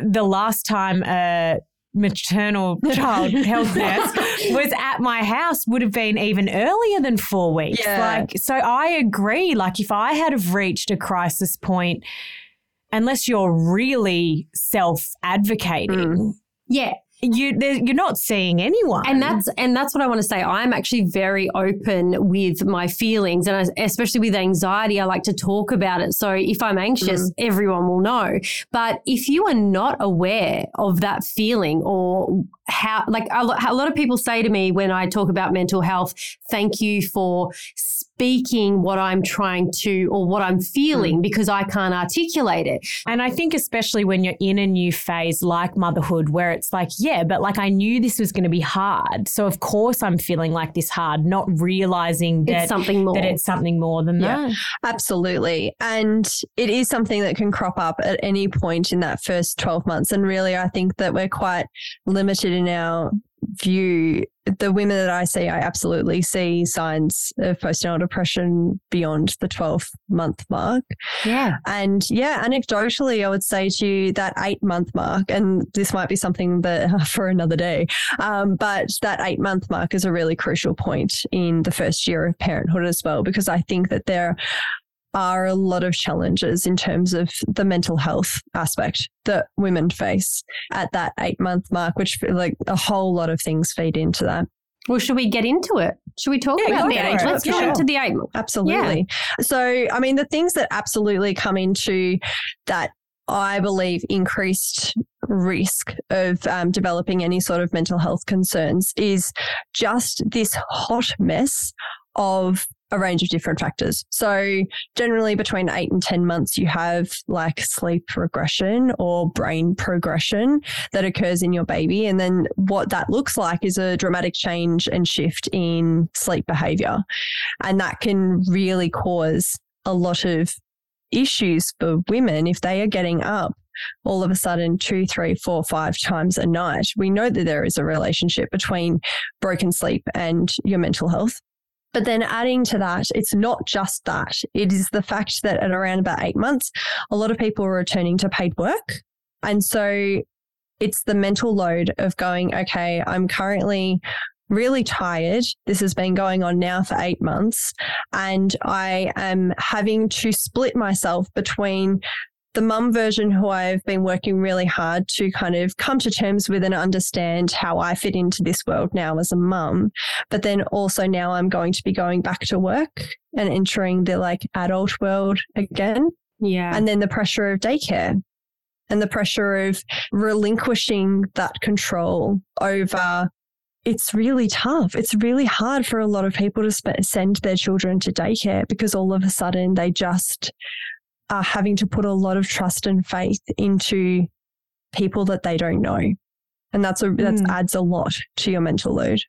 Speaker 1: the last time a maternal <laughs> child health nurse <laughs> was at my house would have been even earlier than four weeks. Yeah. Like, so I agree. Like, if I had have reached a crisis point, unless you're really self advocating, mm.
Speaker 3: yeah,
Speaker 1: you you're not seeing anyone.
Speaker 3: And that's and that's what i want to say. I'm actually very open with my feelings and I, especially with anxiety i like to talk about it. So if i'm anxious mm. everyone will know. But if you are not aware of that feeling or how like a lot of people say to me when i talk about mental health thank you for speaking what I'm trying to or what I'm feeling mm. because I can't articulate it.
Speaker 1: And I think, especially when you're in a new phase like motherhood, where it's like, yeah, but like I knew this was going to be hard. So, of course, I'm feeling like this hard, not realizing that
Speaker 3: it's something more.
Speaker 1: That it's something more than yeah, that.
Speaker 4: Absolutely. And it is something that can crop up at any point in that first 12 months. And really, I think that we're quite limited in our view, the women that I see, I absolutely see signs of postnatal depression beyond the 12 month mark.
Speaker 3: Yeah.
Speaker 4: And yeah, anecdotally, I would say to you that eight month mark, and this might be something that <laughs> for another day, um, but that eight month mark is a really crucial point in the first year of parenthood as well, because I think that there are a lot of challenges in terms of the mental health aspect that women face at that eight month mark, which like a whole lot of things feed into that.
Speaker 3: Well, should we get into it? Should we talk yeah, about the age? Let's go sure. into the eight.
Speaker 4: Absolutely. Yeah. So, I mean, the things that absolutely come into that I believe increased risk of um, developing any sort of mental health concerns is just this hot mess of a range of different factors. So, generally, between eight and 10 months, you have like sleep regression or brain progression that occurs in your baby. And then, what that looks like is a dramatic change and shift in sleep behavior. And that can really cause a lot of issues for women if they are getting up all of a sudden two, three, four, five times a night. We know that there is a relationship between broken sleep and your mental health. But then adding to that, it's not just that. It is the fact that at around about eight months, a lot of people are returning to paid work. And so it's the mental load of going, okay, I'm currently really tired. This has been going on now for eight months. And I am having to split myself between the mum version who I've been working really hard to kind of come to terms with and understand how I fit into this world now as a mum. But then also now I'm going to be going back to work and entering the like adult world again.
Speaker 3: Yeah.
Speaker 4: And then the pressure of daycare and the pressure of relinquishing that control over it's really tough. It's really hard for a lot of people to sp- send their children to daycare because all of a sudden they just are having to put a lot of trust and faith into people that they don't know. And that's a, that
Speaker 3: Mm.
Speaker 4: adds a lot to your mental load.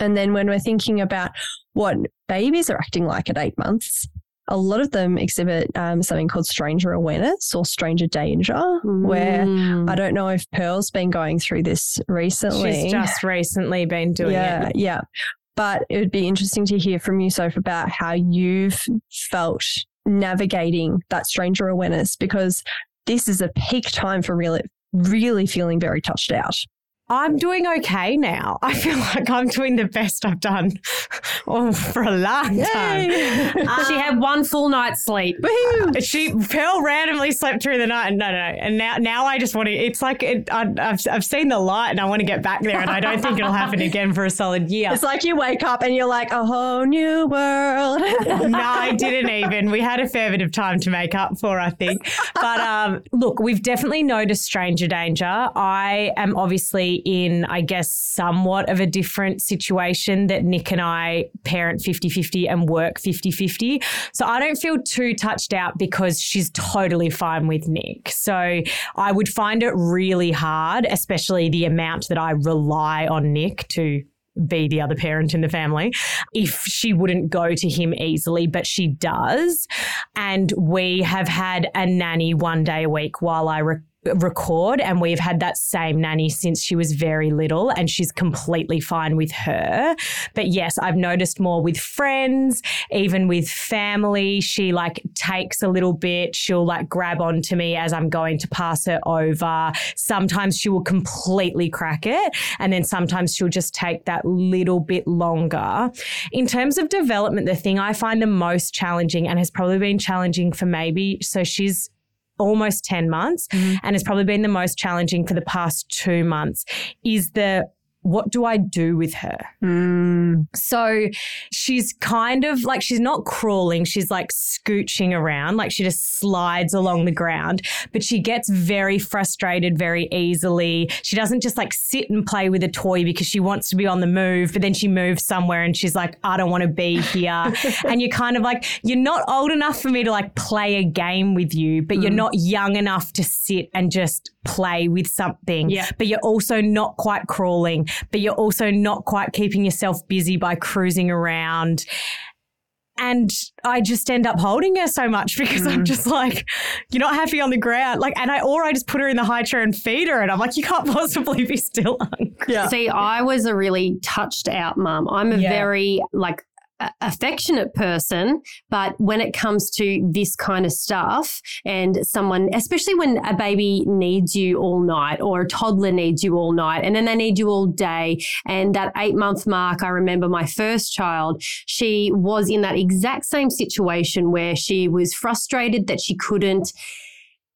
Speaker 4: And then when we're thinking about what babies are acting like at eight months, a lot of them exhibit um, something called stranger awareness or stranger danger, where
Speaker 3: Mm.
Speaker 4: I don't know if Pearl's been going through this recently.
Speaker 1: She's just recently been doing
Speaker 4: yeah,
Speaker 1: it.
Speaker 4: yeah. But it would be interesting to hear from you, Soph, about how you've felt navigating that stranger awareness because this is a peak time for really, really feeling very touched out.
Speaker 1: I'm doing okay now. I feel <laughs> like I'm doing the best I've done <laughs> oh, for a long time.
Speaker 3: she had one full night's sleep.
Speaker 4: Woohoo!
Speaker 1: She Pearl randomly slept through the night. No, no, no. And now, now I just want to. It's like it, I, I've, I've seen the light, and I want to get back there. And I don't think it'll happen again for a solid year.
Speaker 4: It's like you wake up and you're like, a whole new world. <laughs>
Speaker 1: no, I didn't even. We had a fair bit of time to make up for, I think. But um, look, we've definitely noticed stranger danger. I am obviously in, I guess, somewhat of a different situation that Nick and I parent 50 50 and work 50 50. So I don't feel too touched out because she's totally fine with Nick. So I would find it really hard, especially the amount that I rely on Nick to be the other parent in the family if she wouldn't go to him easily, but she does. And we have had a nanny one day a week while I record, and we've had that same nanny since she was very little, and she's completely fine with her. But yes, I've noticed more with friends, even with family. She like takes a little bit, she'll like grab onto me as I'm going to pass her over. Sometimes she will completely crack it, and then sometimes she'll just take that little bit longer. In terms of development, the thing I find the most challenging and has probably been challenging for maybe, so she's almost 10 months mm-hmm. and has probably been the most challenging for the past two months is the what do I do with her?
Speaker 4: Mm,
Speaker 1: So she's kind of like, she's not crawling, she's like scooching around, like she just slides along the ground, but she gets very frustrated very easily. She doesn't just like sit and play with a toy because she wants to be on the move, but then she moves somewhere and she's like, I don't want to be here. <laughs> and you're kind of like, you're not old enough for me to like play a game with you, but you're not young enough to sit and just play with something.
Speaker 3: Yeah.
Speaker 1: But you're also not quite crawling, but you're also not quite keeping yourself busy by cruising around. And I just end up holding her so much because I'm mm. just like, you're not happy on the ground. Like, and I, or I just put her in the high chair and feed her. And I'm like, you can't possibly be still hungry.
Speaker 4: yeah.
Speaker 3: See, I was a really touched out mum. I'm a
Speaker 1: Yeah.
Speaker 3: very like a- affectionate person, but when it comes to this kind of stuff and someone, especially when a baby needs you all night or a toddler needs you all night and then they need you all day. And that eight month mark, I remember my first child, she was in that exact same situation where she was frustrated that she couldn't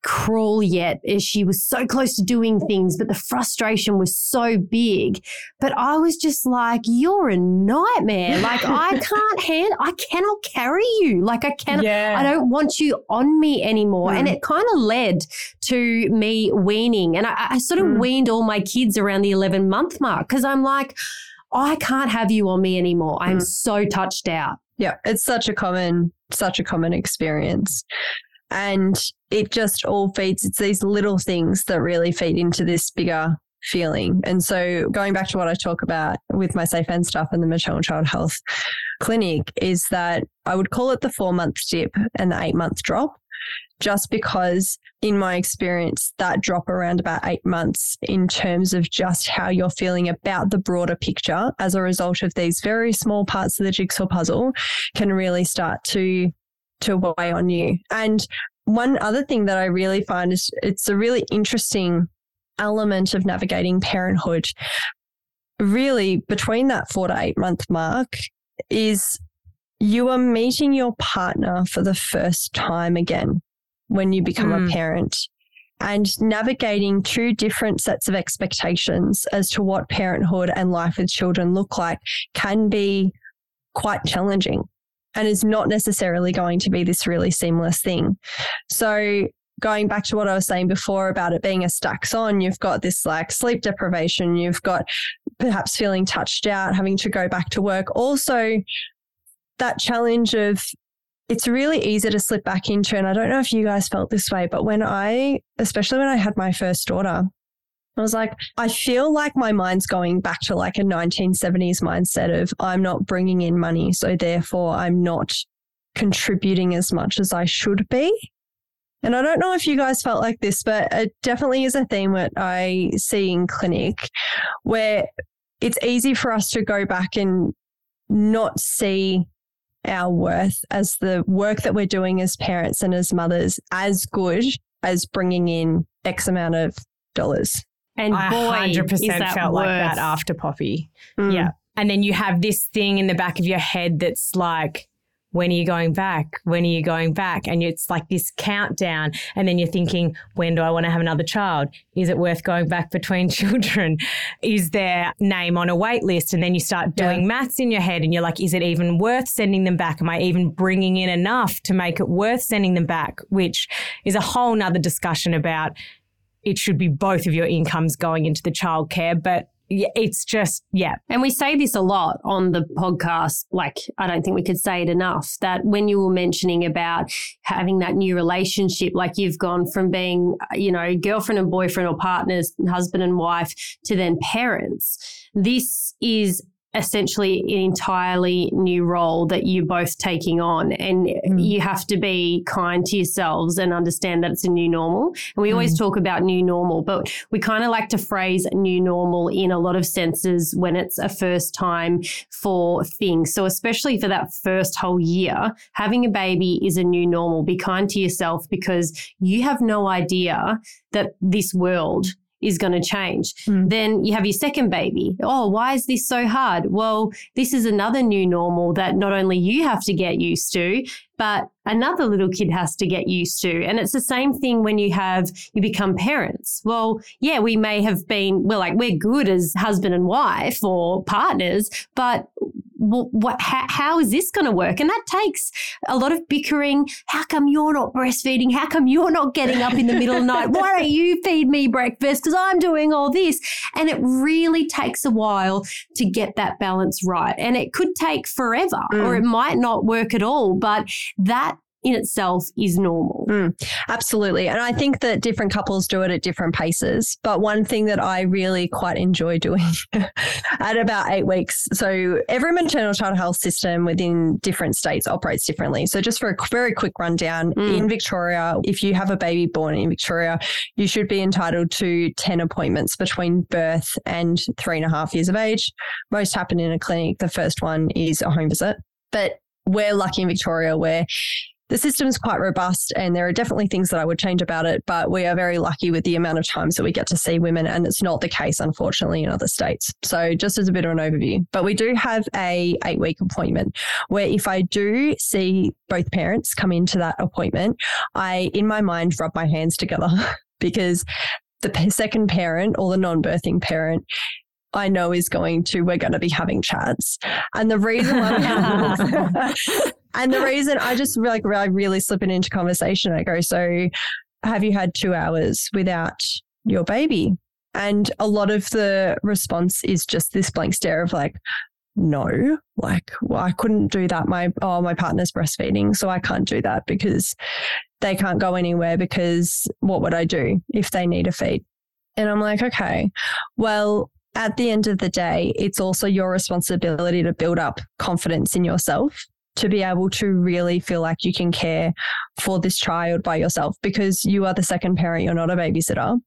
Speaker 3: crawl yet as she was so close to doing things, but the frustration was so big. But I was just like, you're a nightmare. Like I <laughs> can't hand, I cannot carry you. Like I cannot,
Speaker 1: Yeah.
Speaker 3: I don't want you on me anymore. And
Speaker 4: Mm.
Speaker 3: it kind of led to me weaning. And I, I sort of
Speaker 4: Mm.
Speaker 3: weaned all my kids around the 11 month mark because I'm like, I can't have you on me anymore. I'm
Speaker 4: Mm.
Speaker 3: so touched out.
Speaker 4: Yeah, it's such a common, such a common experience. And it just all feeds, it's these little things that really feed into this bigger feeling. And so going back to what I talk about with my Safe Hands stuff and the maternal child health clinic is that I would call it the four month dip and the eight month drop. Just because, in my experience, that drop around about eight months in terms of just how you're feeling about the broader picture as a result of these very small parts of the jigsaw puzzle can really start to to weigh on you. And one other thing that I really find is it's a really interesting element of navigating parenthood. Really, between that four to eight month mark, is you are meeting your partner for the first time again. when you become
Speaker 1: Mm.
Speaker 4: a parent. And navigating two different sets of expectations as to what parenthood and life with children look like can be quite challenging and is not necessarily going to be this really seamless thing. So, going back to what I was saying before about it being a stacks on, you've got this like sleep deprivation, you've got perhaps feeling touched out, having to go back to work. Also, that challenge of it's really easy to slip back into. And I don't know if you guys felt this way, but when I, especially when I had my first daughter, I was like, I feel like my mind's going back to like a 1970s mindset of I'm not bringing in money. So therefore, I'm not contributing as much as I should be. And I don't know if you guys felt like this, but it definitely is a theme that I see in clinic where it's easy for us to go back and not see our worth as the work that we're doing as parents and as mothers as good as bringing in X amount of dollars.
Speaker 3: And
Speaker 1: I
Speaker 3: boy,
Speaker 1: 100%
Speaker 3: is that
Speaker 1: felt like that after Poppy.
Speaker 4: Mm.
Speaker 1: Yeah. And then you have this thing in the back of your head that's like, when are you going back? When are you going back? And it's like this countdown. And then you're thinking, when do I want to have another child? Is it worth going back between <laughs> children? Is their name on a wait list? And then you start doing maths in your head and you're like, is it even worth sending them back? Am I even bringing in enough to make it worth sending them back? Which is a whole nother discussion about it should be both of your incomes going into the childcare. But it's just, yeah,
Speaker 3: And we say this a lot on the podcast. Like, I don't think we could say it enough that when you were mentioning about having that new relationship, like you've gone from being, you know, girlfriend and boyfriend or partners, husband and wife to then parents, this is essentially an entirely new role that you're both taking on. And hmm. you have to be kind to yourselves and understand that it's a new normal. And we hmm. always talk about new normal but we kind of like to phrase new normal in a lot of senses when it's a first time for things. So especially for that first whole year having a baby is a new normal. Be kind to yourself because you have no idea that this world is going to change.
Speaker 4: Mm.
Speaker 3: Then you have your second baby. Oh, why is this so hard? Well, this is another new normal that not only you have to get used to, but another little kid has to get used to. And it's the same thing when you have, you become parents. Well, yeah, we may have been, we're like we're good as husband and wife or partners, but wh- what, how, how is this going to work? And that takes a lot of bickering. How come you're not breastfeeding? How come you're not getting up in the middle of the night? <laughs> Why don't you feed me breakfast? Because I'm doing all this. And it really takes a while to get that balance right. And it could take forever or mm. it might not work at all. But that in itself is normal.
Speaker 4: Absolutely. And I think that different couples do it at different paces. But one thing that I really quite enjoy doing <laughs> at about eight weeks. So every maternal child health system within different states operates differently. So just for a very quick rundown,
Speaker 3: Mm.
Speaker 4: in Victoria, if you have a baby born in Victoria, you should be entitled to 10 appointments between birth and three and a half years of age. Most happen in a clinic. The first one is a home visit. But we're lucky in Victoria where the system is quite robust and there are definitely things that I would change about it, but we are very lucky with the amount of times that we get to see women and it's not the case unfortunately in other states. So just as a bit of an overview, but we do have a 8 week appointment where if I do see both parents come into that appointment, I in my mind rub my hands together <laughs> because the second parent or the non-birthing parent I know is going to, we're going to be having chats. And the reason why <laughs> <laughs> and the reason I just like really slip it into conversation. I go, so have you had two hours without your baby? And a lot of the response is just this blank stare of like, no, like well, I couldn't do that. My oh, my partner's breastfeeding, so I can't do that because they can't go anywhere because what would I do if they need a feed? And I'm like, okay, well, at the end of the day, it's also your responsibility to build up confidence in yourself to be able to really feel like you can care for this child by yourself because you are the second parent. You're not a babysitter.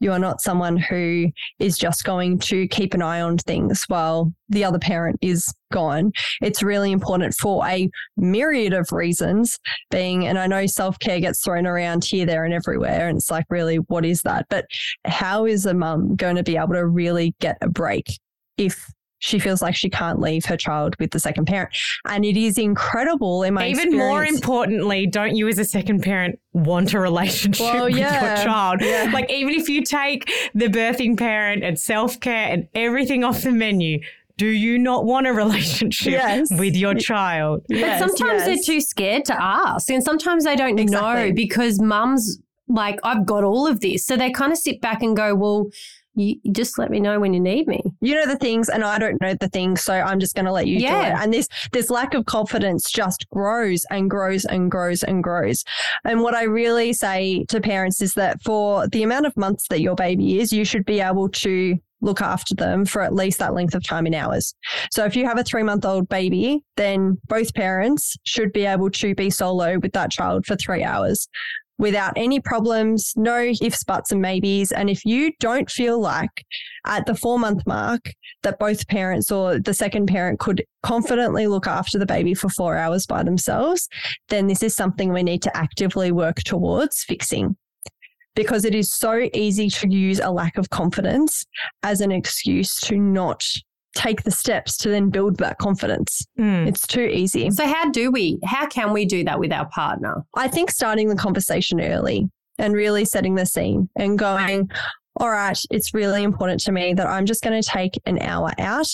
Speaker 4: You are not someone who is just going to keep an eye on things while the other parent is gone. It's really important for a myriad of reasons being, and I know self care gets thrown around here, there, and everywhere. And it's like, really, what is that? But how is a mum going to be able to really get a break if she feels like she can't leave her child with the second parent. And it is incredible in my
Speaker 1: Even more importantly, don't you as a second parent want a relationship
Speaker 4: Well,
Speaker 1: with
Speaker 4: yeah.
Speaker 1: your child?
Speaker 4: Yeah.
Speaker 1: Like even if you take the birthing parent and self-care and everything off the menu, do you not want a relationship
Speaker 4: Yes.
Speaker 1: with your child?
Speaker 4: Yes,
Speaker 3: but sometimes
Speaker 4: yes.
Speaker 3: they're too scared to ask, and sometimes they don't
Speaker 4: Exactly.
Speaker 3: know because mums like I've got all of this, so they kind of sit back and go, "Well, you you just let me know when you need me."
Speaker 4: you know the things and I don't know the things, so I'm just going to let you do
Speaker 3: Yeah.
Speaker 4: it. And this this lack of confidence just grows and grows and grows and grows. And what I really say to parents is that for the amount of months that your baby is, you should be able to look after them for at least that length of time in hours. So if you have a 3-month-old baby, then both parents should be able to be solo with that child for 3 hours without any problems, no ifs, buts, and maybes. And if you don't feel like at the four month mark that both parents or the second parent could confidently look after the baby for four hours by themselves, then this is something we need to actively work towards fixing. Because it is so easy to use a lack of confidence as an excuse to not take the steps to then build that confidence.
Speaker 1: Mm.
Speaker 4: It's too easy.
Speaker 3: So how do we? How can we do that with our partner?
Speaker 4: I think starting the conversation early and really setting the scene and going, all right, it's really important to me that I'm just going to take an hour out.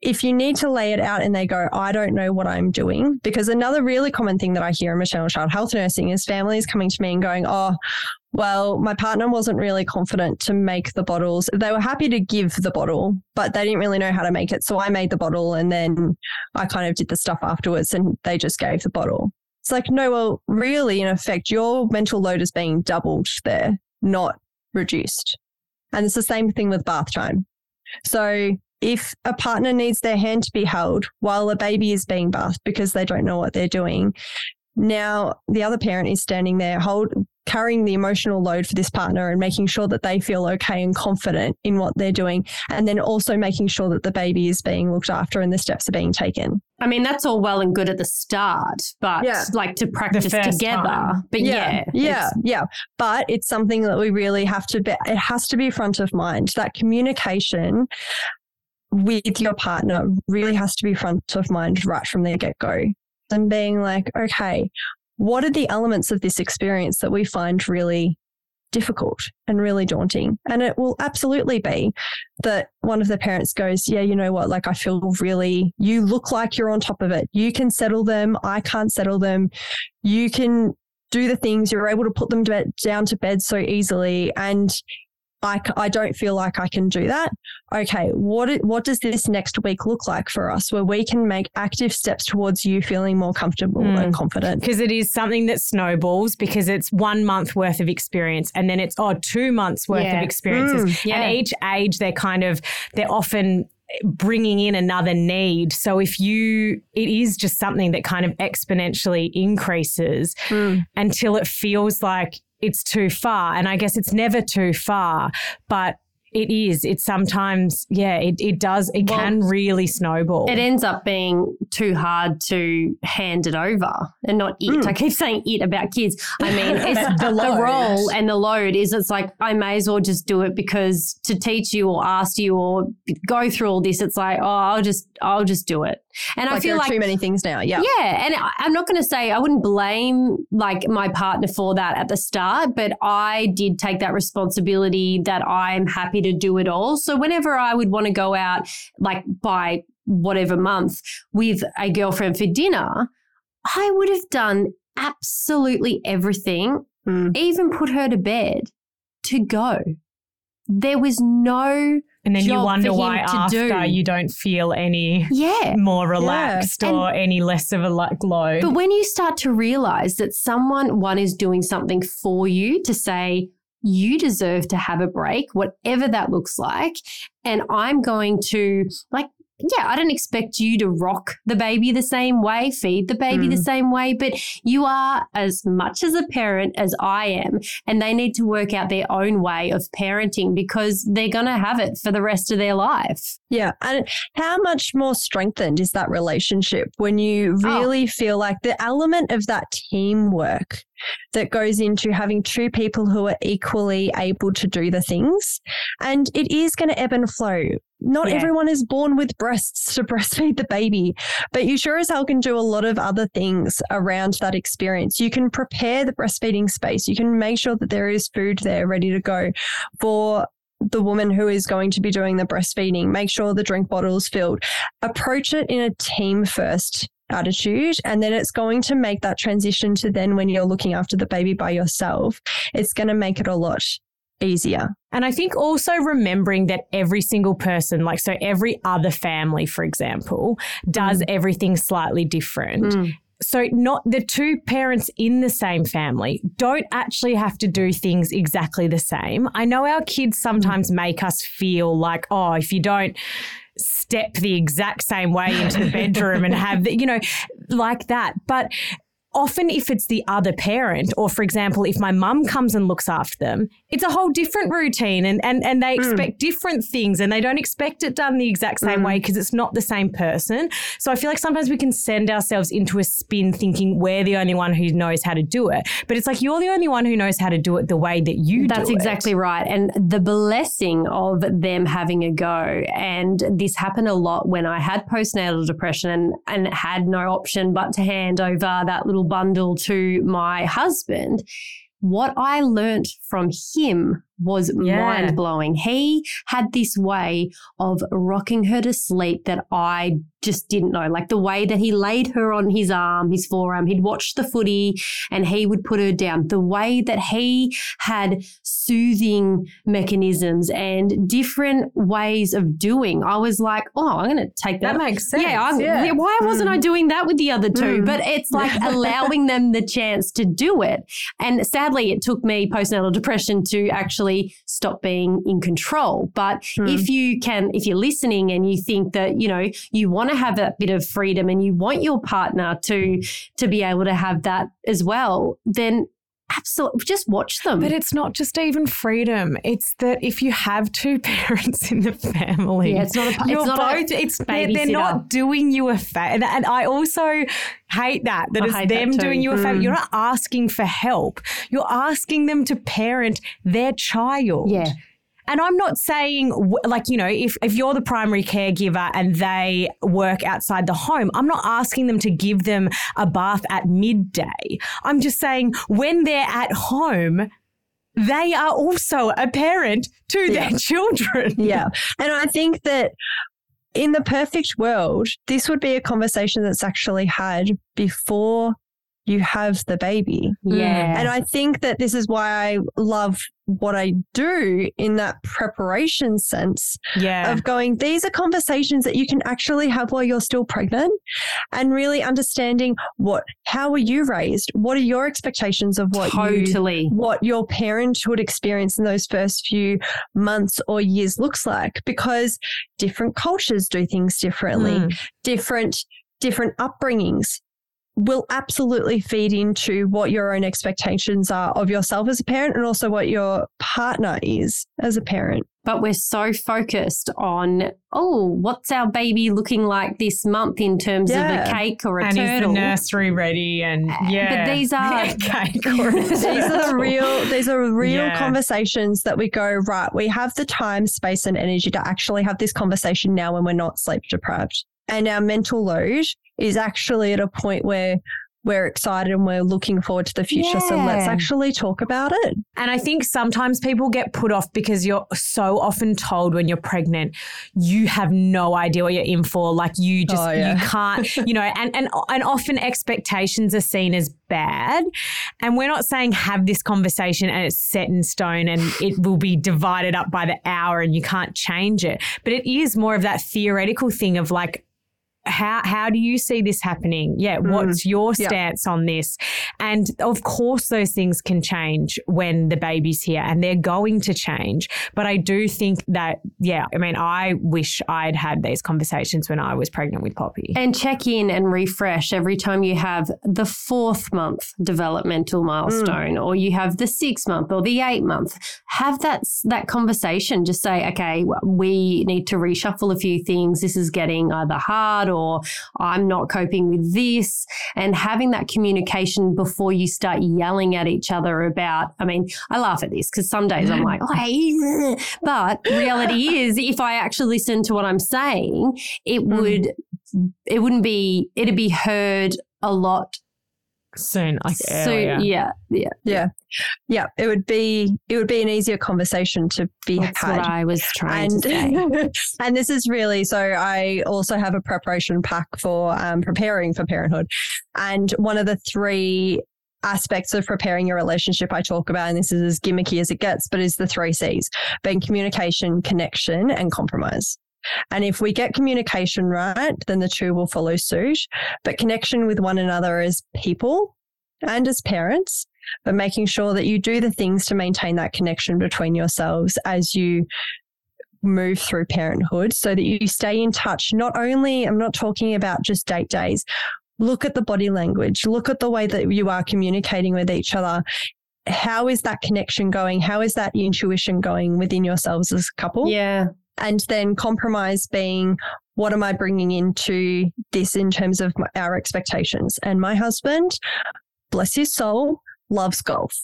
Speaker 4: If you need to lay it out and they go, I don't know what I'm doing, because another really common thing that I hear in maternal child health nursing is families coming to me and going, Oh, well, my partner wasn't really confident to make the bottles. They were happy to give the bottle, but they didn't really know how to make it. So I made the bottle and then I kind of did the stuff afterwards and they just gave the bottle. It's like, no, well, really, in effect, your mental load is being doubled there, not reduced. And it's the same thing with bath time. So if a partner needs their hand to be held while a baby is being bathed because they don't know what they're doing, now the other parent is standing there hold carrying the emotional load for this partner and making sure that they feel okay and confident in what they're doing and then also making sure that the baby is being looked after and the steps are being taken.
Speaker 3: I mean, that's all well and good at the start, but
Speaker 4: Yeah.
Speaker 3: like to practice together.
Speaker 1: time.
Speaker 3: But yeah,
Speaker 4: yeah,
Speaker 3: it's-
Speaker 4: yeah. But it's something that we really have to be, it has to be front of mind. That communication with your partner really has to be front of mind right from the get go. And being like, okay, what are the elements of this experience that we find really difficult and really daunting? And it will absolutely be that one of the parents goes, Yeah, you know what? Like, I feel really, you look like you're on top of it. You can settle them. I can't settle them. You can do the things, you're able to put them to bed, down to bed so easily. And I, I don't feel like I can do that. Okay, what what does this next week look like for us where we can make active steps towards you feeling more comfortable
Speaker 1: Mm.
Speaker 4: and confident?
Speaker 1: because it is something that snowballs because it's one month worth of experience and then it's oh two months worth
Speaker 3: Yeah.
Speaker 1: of experiences
Speaker 4: Mm,
Speaker 3: yeah.
Speaker 1: and each age they're kind of they're often bringing in another need so if you it is just something that kind of exponentially increases
Speaker 4: Mm.
Speaker 1: until it feels like it's too far and i guess it's never too far but it is it's sometimes yeah it, it does it
Speaker 3: Well,
Speaker 1: can really snowball
Speaker 3: It ends up being too hard to hand it over and not it.
Speaker 4: Mm.
Speaker 3: I keep saying it about kids. I mean, <laughs> it's
Speaker 1: The
Speaker 3: the, role and the load is it's like, I may as well just do it because to teach you or ask you or go through all this, it's like, oh, I'll just, I'll just do it. And I feel like
Speaker 4: too many things now. Yeah.
Speaker 3: yeah, and I'm not going to say I wouldn't blame like my partner for that at the start, but I did take that responsibility that I'm happy to do it all. So whenever I would want to go out, like by whatever month with a girlfriend for dinner, I would have done absolutely everything,
Speaker 4: Mm.
Speaker 3: even put her to bed to go. There was no
Speaker 1: and then you wonder why after
Speaker 3: do.
Speaker 1: you don't feel any
Speaker 3: yeah.
Speaker 1: more relaxed
Speaker 3: And-
Speaker 1: or any less of a glow.
Speaker 3: But when you start to realize that someone, one, is doing something for you to say, you deserve to have a break, whatever that looks like. And I'm going to, like, yeah, I don't expect you to rock the baby the same way, feed the baby the
Speaker 4: Mm.
Speaker 3: same way, but you are as much as a parent as I am. And they need to work out their own way of parenting because they're going to have it for the rest of their life.
Speaker 4: Yeah. And how much more strengthened is that relationship when you
Speaker 3: Oh.
Speaker 4: really feel like the element of that teamwork that goes into having two people who are equally able to do the things. And it is going to ebb and flow. Not
Speaker 1: Yeah.
Speaker 4: everyone is born with breasts to <laughs> breastfeed the baby, but you sure as hell can do a lot of other things around that experience. You can prepare the breastfeeding space. You can make sure that there is food there ready to go for the woman who is going to be doing the breastfeeding. Make sure the drink bottle is filled. Approach it in a team first attitude and then it's going to make that transition to then when you're looking after the baby by yourself it's going to make it a lot easier
Speaker 1: And I think also remembering that every single person, like so every other family, for example, does everything slightly different.
Speaker 3: Mm.
Speaker 1: So not the two parents in the same family don't actually have to do things exactly the same. I know our kids sometimes make us feel like, oh, if you don't step the exact same way into the bedroom and have the, you know, like that. But often if it's the other parent, or for example, if my mum comes and looks after them, it's a whole different routine and, and, and they hmm. expect different things and they don't expect it done the exact same hmm. way because it's not the same person. So I feel like sometimes we can send ourselves into a spin thinking we're the only one who knows how to do it. But it's like you're the only one who knows how to do it the way that you
Speaker 3: That's
Speaker 1: do it.
Speaker 3: exactly right. And the blessing of them having a go. And this happened a lot when I had postnatal depression and, and had no option but to hand over that little bundle to my husband. What I learnt from him was
Speaker 1: Yeah.
Speaker 3: mind blowing. He had this way of rocking her to sleep that I just didn't know. Like the way that he laid her on his arm, his forearm, he'd watch the footy and he would put her down. The way that he had soothing mechanisms and different ways of doing. I was like, oh, I'm going to take that.
Speaker 1: That makes sense.
Speaker 3: Yeah,
Speaker 1: Yeah.
Speaker 3: yeah, why wasn't I doing that with the other two?
Speaker 4: Mm.
Speaker 3: But it's <laughs> like allowing them the chance to do it. And sadly, it took me postnatal depression to actually stop being in control. But
Speaker 4: Mm.
Speaker 3: if you can, if you're listening and you think that, you know, you want to have that bit of freedom and you want your partner to, to be able to have that as well, then absolutely just watch them.
Speaker 1: But it's not just even freedom. It's that if you have two <laughs> parents in the family,
Speaker 3: Yeah, it's not a- it's
Speaker 1: you're
Speaker 3: not a
Speaker 1: both. it's they're, they're not doing you a favor, and, I also hate that that
Speaker 3: I
Speaker 1: it's
Speaker 3: hate that
Speaker 1: them doing you a favor.
Speaker 4: Mm.
Speaker 1: You're not asking for help. You're asking them to parent their child.
Speaker 3: Yeah.
Speaker 1: And I'm not saying, like, you know, if, if you're the primary caregiver and they work outside the home, I'm not asking them to give them a bath at midday. I'm just saying when they're at home, they are also a parent to their <laughs> children.
Speaker 4: Yeah. And I think that in the perfect world, this would be a conversation that's actually had before you have the baby.
Speaker 3: yeah.
Speaker 4: And I think that this is why I love what I do in that preparation sense
Speaker 1: Yeah.
Speaker 4: of going, these are conversations that you can actually have while you're still pregnant and really understanding what, how were you raised? What are your expectations of what you
Speaker 3: totally.
Speaker 4: what your parenthood experience in those first few months or years looks like because different cultures do things differently
Speaker 1: Mm.
Speaker 4: different different upbringings will absolutely feed into what your own expectations are of yourself as a parent and also what your partner is as a parent
Speaker 3: But we're so focused on, oh, what's our baby looking like this month in terms of
Speaker 4: Yeah.
Speaker 3: a cake or a
Speaker 1: and is the nursery ready? And yeah.
Speaker 3: but these <laughs> are-
Speaker 1: Yeah, cake or <laughs>
Speaker 4: these are the real these are real <laughs>
Speaker 1: Yeah.
Speaker 4: conversations that we go right we have the time space and energy to actually have this conversation now when we're not sleep deprived and our mental load is actually at a point where we're excited and we're looking forward to the future so let's actually talk about it
Speaker 1: And I think sometimes people get put off because you're so often told when you're pregnant, you have no idea what you're in for. Like you just
Speaker 4: Oh, yeah.
Speaker 1: you can't, you know, and and and often expectations are seen as bad. And we're not saying have this conversation and it's set in stone and it will be divided up by the hour and you can't change it. But it is more of that theoretical thing of like how how do you see this happening? Yeah, mm. what's your
Speaker 4: Yeah.
Speaker 1: stance on this? And of course, those things can change when the baby's here, and they're going to change. But I do think that, yeah, I mean, I wish I'd had these conversations when I was pregnant with Poppy.
Speaker 3: And check in and refresh every time you have the fourth month developmental milestone, mm. or you have the six month or the eight month. Have that that conversation. Just say, okay, we need to reshuffle a few things. This is getting either hard or I'm not coping with this and having that communication before you start yelling at each other about, I mean, I laugh at this because some days I'm like, oh, <laughs> hey, but reality is if I actually listen to what I'm saying, it
Speaker 1: Mm.
Speaker 3: would, it wouldn't be, it'd be heard a lot
Speaker 1: Soon, like
Speaker 3: soon.
Speaker 1: earlier.
Speaker 3: Yeah. Yeah.
Speaker 4: Yeah. Yeah. It would be it would be an easier conversation to be
Speaker 3: That's
Speaker 4: had.
Speaker 3: what I was trying to say.
Speaker 4: and <laughs> and this is really so I also have a preparation pack for um, preparing for parenthood and one of the three aspects of preparing your relationship I talk about and this is as gimmicky as it gets but is the three C's being communication connection and compromise and if we get communication right then the two will follow suit but connection with one another as people and as parents but making sure that you do the things to maintain that connection between yourselves as you move through parenthood so that you stay in touch. Not only, I'm not talking about just date days, look at the body language, look at the way that you are communicating with each other. How is that connection going? How is that intuition going within yourselves as a couple?
Speaker 3: Yeah.
Speaker 4: And then compromise being, what am I bringing into this in terms of my, our expectations? And my husband, bless his soul, loves golf.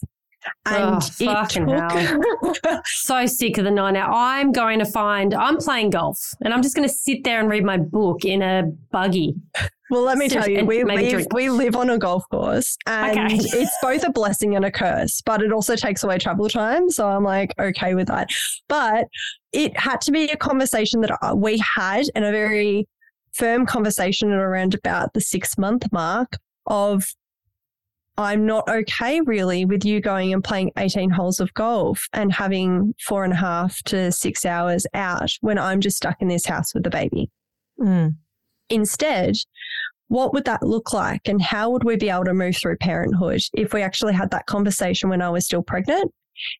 Speaker 4: And
Speaker 3: Oh,
Speaker 4: it
Speaker 3: fucking
Speaker 4: took- <laughs>
Speaker 3: So sick of the nine hour. I'm going to find, I'm playing golf and I'm just going to sit there and read my book in a buggy.
Speaker 4: Well, let me tell you, we live, we live on a golf course and
Speaker 3: Okay.
Speaker 4: it's both a blessing and a curse, but it also takes away travel time. So I'm like, okay with that. But it had to be a conversation that uh, we had and a very firm conversation at around about the six month mark of I'm not okay really with you going and playing 18 holes of golf and having four and a half to six hours out when I'm just stuck in this house with the baby.
Speaker 1: Mm.
Speaker 4: Instead, what would that look like? And how would we be able to move through parenthood if we actually had that conversation when I was still pregnant?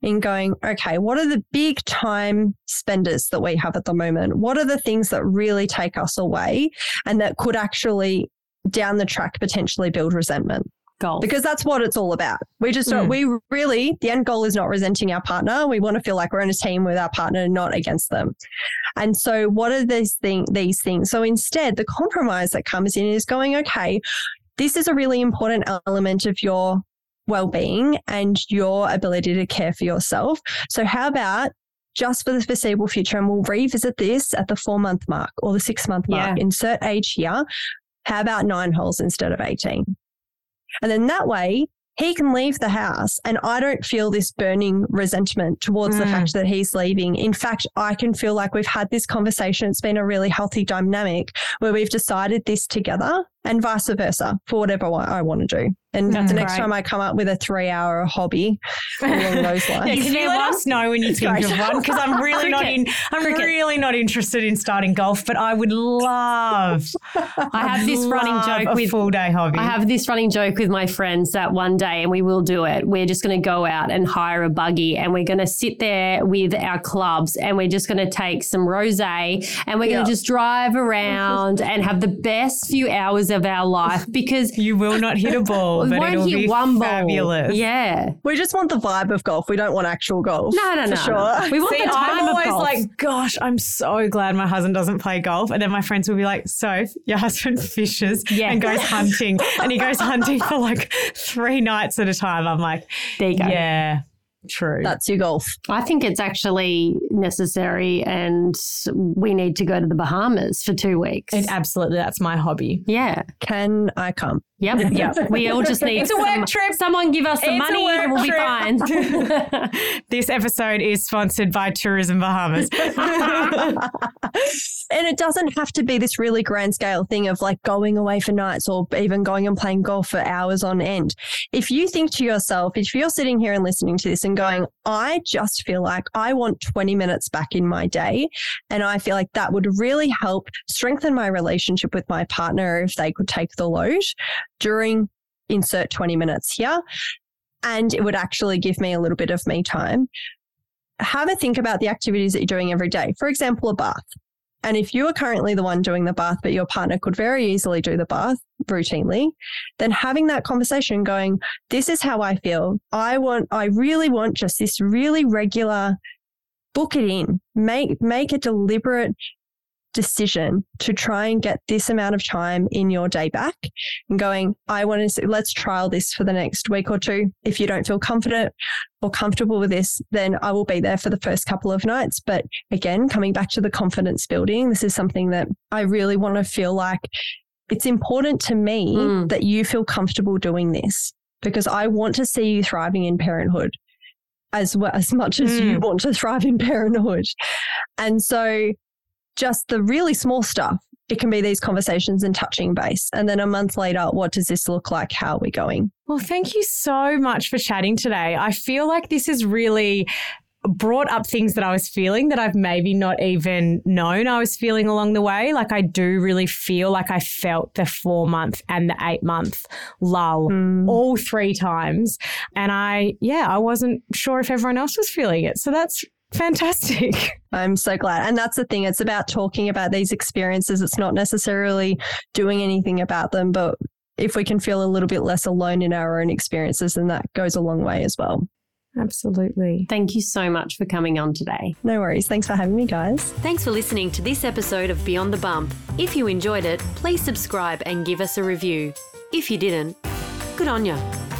Speaker 4: In going, okay, what are the big time spenders that we have at the moment? What are the things that really take us away and that could actually down the track potentially build resentment?
Speaker 3: Golf.
Speaker 4: because that's what it's all about. We just don't, mm. we really, the end goal is not resenting our partner. We want to feel like we're in a team with our partner, not against them. And so what are these thing, these things? So instead, the compromise that comes in is going, okay, this is a really important element of your well-being and your ability to care for yourself. So how about just for the foreseeable future, and we'll revisit this at the four month mark or the six month mark,
Speaker 3: Yeah.
Speaker 4: insert age here. How about nine holes instead of 18? And then that way, he can leave the house and I don't feel this burning resentment towards the
Speaker 1: Mm.
Speaker 4: fact that he's leaving. In fact, I can feel like we've had this conversation. It's been a really healthy dynamic where we've decided this together and vice versa for whatever I want to do. And
Speaker 1: That's
Speaker 4: the next
Speaker 3: great.
Speaker 4: time I come up with a three hour hobby along <laughs> those
Speaker 1: Yeah,
Speaker 4: lines.
Speaker 1: can you let us know when you think of one? Because I'm <laughs> really not in. I'm
Speaker 3: Cricket.
Speaker 1: really not interested in starting golf, but I would love. <laughs>
Speaker 3: I have this running joke
Speaker 1: a
Speaker 3: with
Speaker 1: full day hobby.
Speaker 3: I have this running joke with my friends that one day, and we will do it. We're just going to go out and hire a buggy, and we're going to sit there with our clubs, and we're just going to take some rosé, and we're
Speaker 4: Yeah.
Speaker 3: going to just drive around and have the best few hours of our life <laughs> because
Speaker 1: you will not hit a ball, but
Speaker 3: won't
Speaker 1: it'll
Speaker 3: hit
Speaker 1: be
Speaker 3: one ball.
Speaker 1: fabulous.
Speaker 3: Yeah.
Speaker 4: We just want the vibe of golf. We don't want actual golf.
Speaker 3: No, no,
Speaker 4: for
Speaker 3: no.
Speaker 4: Sure.
Speaker 3: no. We want
Speaker 1: See,
Speaker 3: the time
Speaker 1: I'm
Speaker 3: of
Speaker 1: always
Speaker 3: golf.
Speaker 1: like, gosh, I'm so glad my husband doesn't play golf. And then my friends will be like, Soph, your husband <laughs> fishes
Speaker 3: Yeah.
Speaker 1: and goes hunting. and he goes <laughs> hunting for like three nights at a time. I'm like,
Speaker 3: there you go.
Speaker 1: yeah, true.
Speaker 4: That's your golf.
Speaker 3: I think it's actually necessary, and we need to go to the Bahamas for two weeks.
Speaker 1: It, absolutely, that's my hobby.
Speaker 3: yeah.
Speaker 4: Can I come?
Speaker 3: Yep. <laughs> Yep. We all just need
Speaker 1: It's a work
Speaker 3: some-
Speaker 1: trip.
Speaker 3: Someone give us some
Speaker 1: It's
Speaker 3: money and we'll be
Speaker 1: trip.
Speaker 3: fine. <laughs> <laughs>
Speaker 1: This episode is sponsored by Tourism Bahamas.
Speaker 4: and it doesn't have to be this really grand scale thing of like going away for nights or even going and playing golf for hours on end. If you think to yourself, if you're sitting here and listening to this and going, I just feel like I want 20 minutes back in my day. And I feel like that would really help strengthen my relationship with my partner if they could take the load during insert 20 minutes here. And it would actually give me a little bit of me time have a think about the activities that you're doing every day. For example, a bath. And if you are currently the one doing the bath, but your partner could very easily do the bath routinely, then having that conversation going, this is how I feel. I want, I really want just this really regular, book it in, make, make a deliberate decision to try and get this amount of time in your day back and going, I want to, let's trial this for the next week or two. If you don't feel confident or comfortable with this, then I will be there for the first couple of nights. But again, coming back to the confidence building, this is something that I really want to feel like it's important to me mm. that you feel comfortable doing this because I want to see you thriving in parenthood as well as much as mm. you want to thrive in parenthood. And so just the really small stuff. It can be these conversations and touching base. And then a month later, what does this look like? How are we going?
Speaker 1: Well, thank you so much for chatting today. I feel like this is really brought up things that I was feeling that I've maybe not even known I was feeling along the way. Like I do really feel like I felt the four month and the eight month lull mm. all three times. And I, yeah, I wasn't sure if everyone else was feeling it. So that's Fantastic. <laughs>
Speaker 4: I'm so glad. And that's the thing. It's about talking about these experiences. It's not necessarily doing anything about them, but if we can feel a little bit less alone in our own experiences, then that goes a long way as well.
Speaker 1: Absolutely.
Speaker 3: Thank you so much for coming on today.
Speaker 4: No worries. Thanks for having me, guys.
Speaker 2: Thanks for listening to this episode of Beyond the Bump. If you enjoyed it, please subscribe and give us a review. If you didn't, good on you.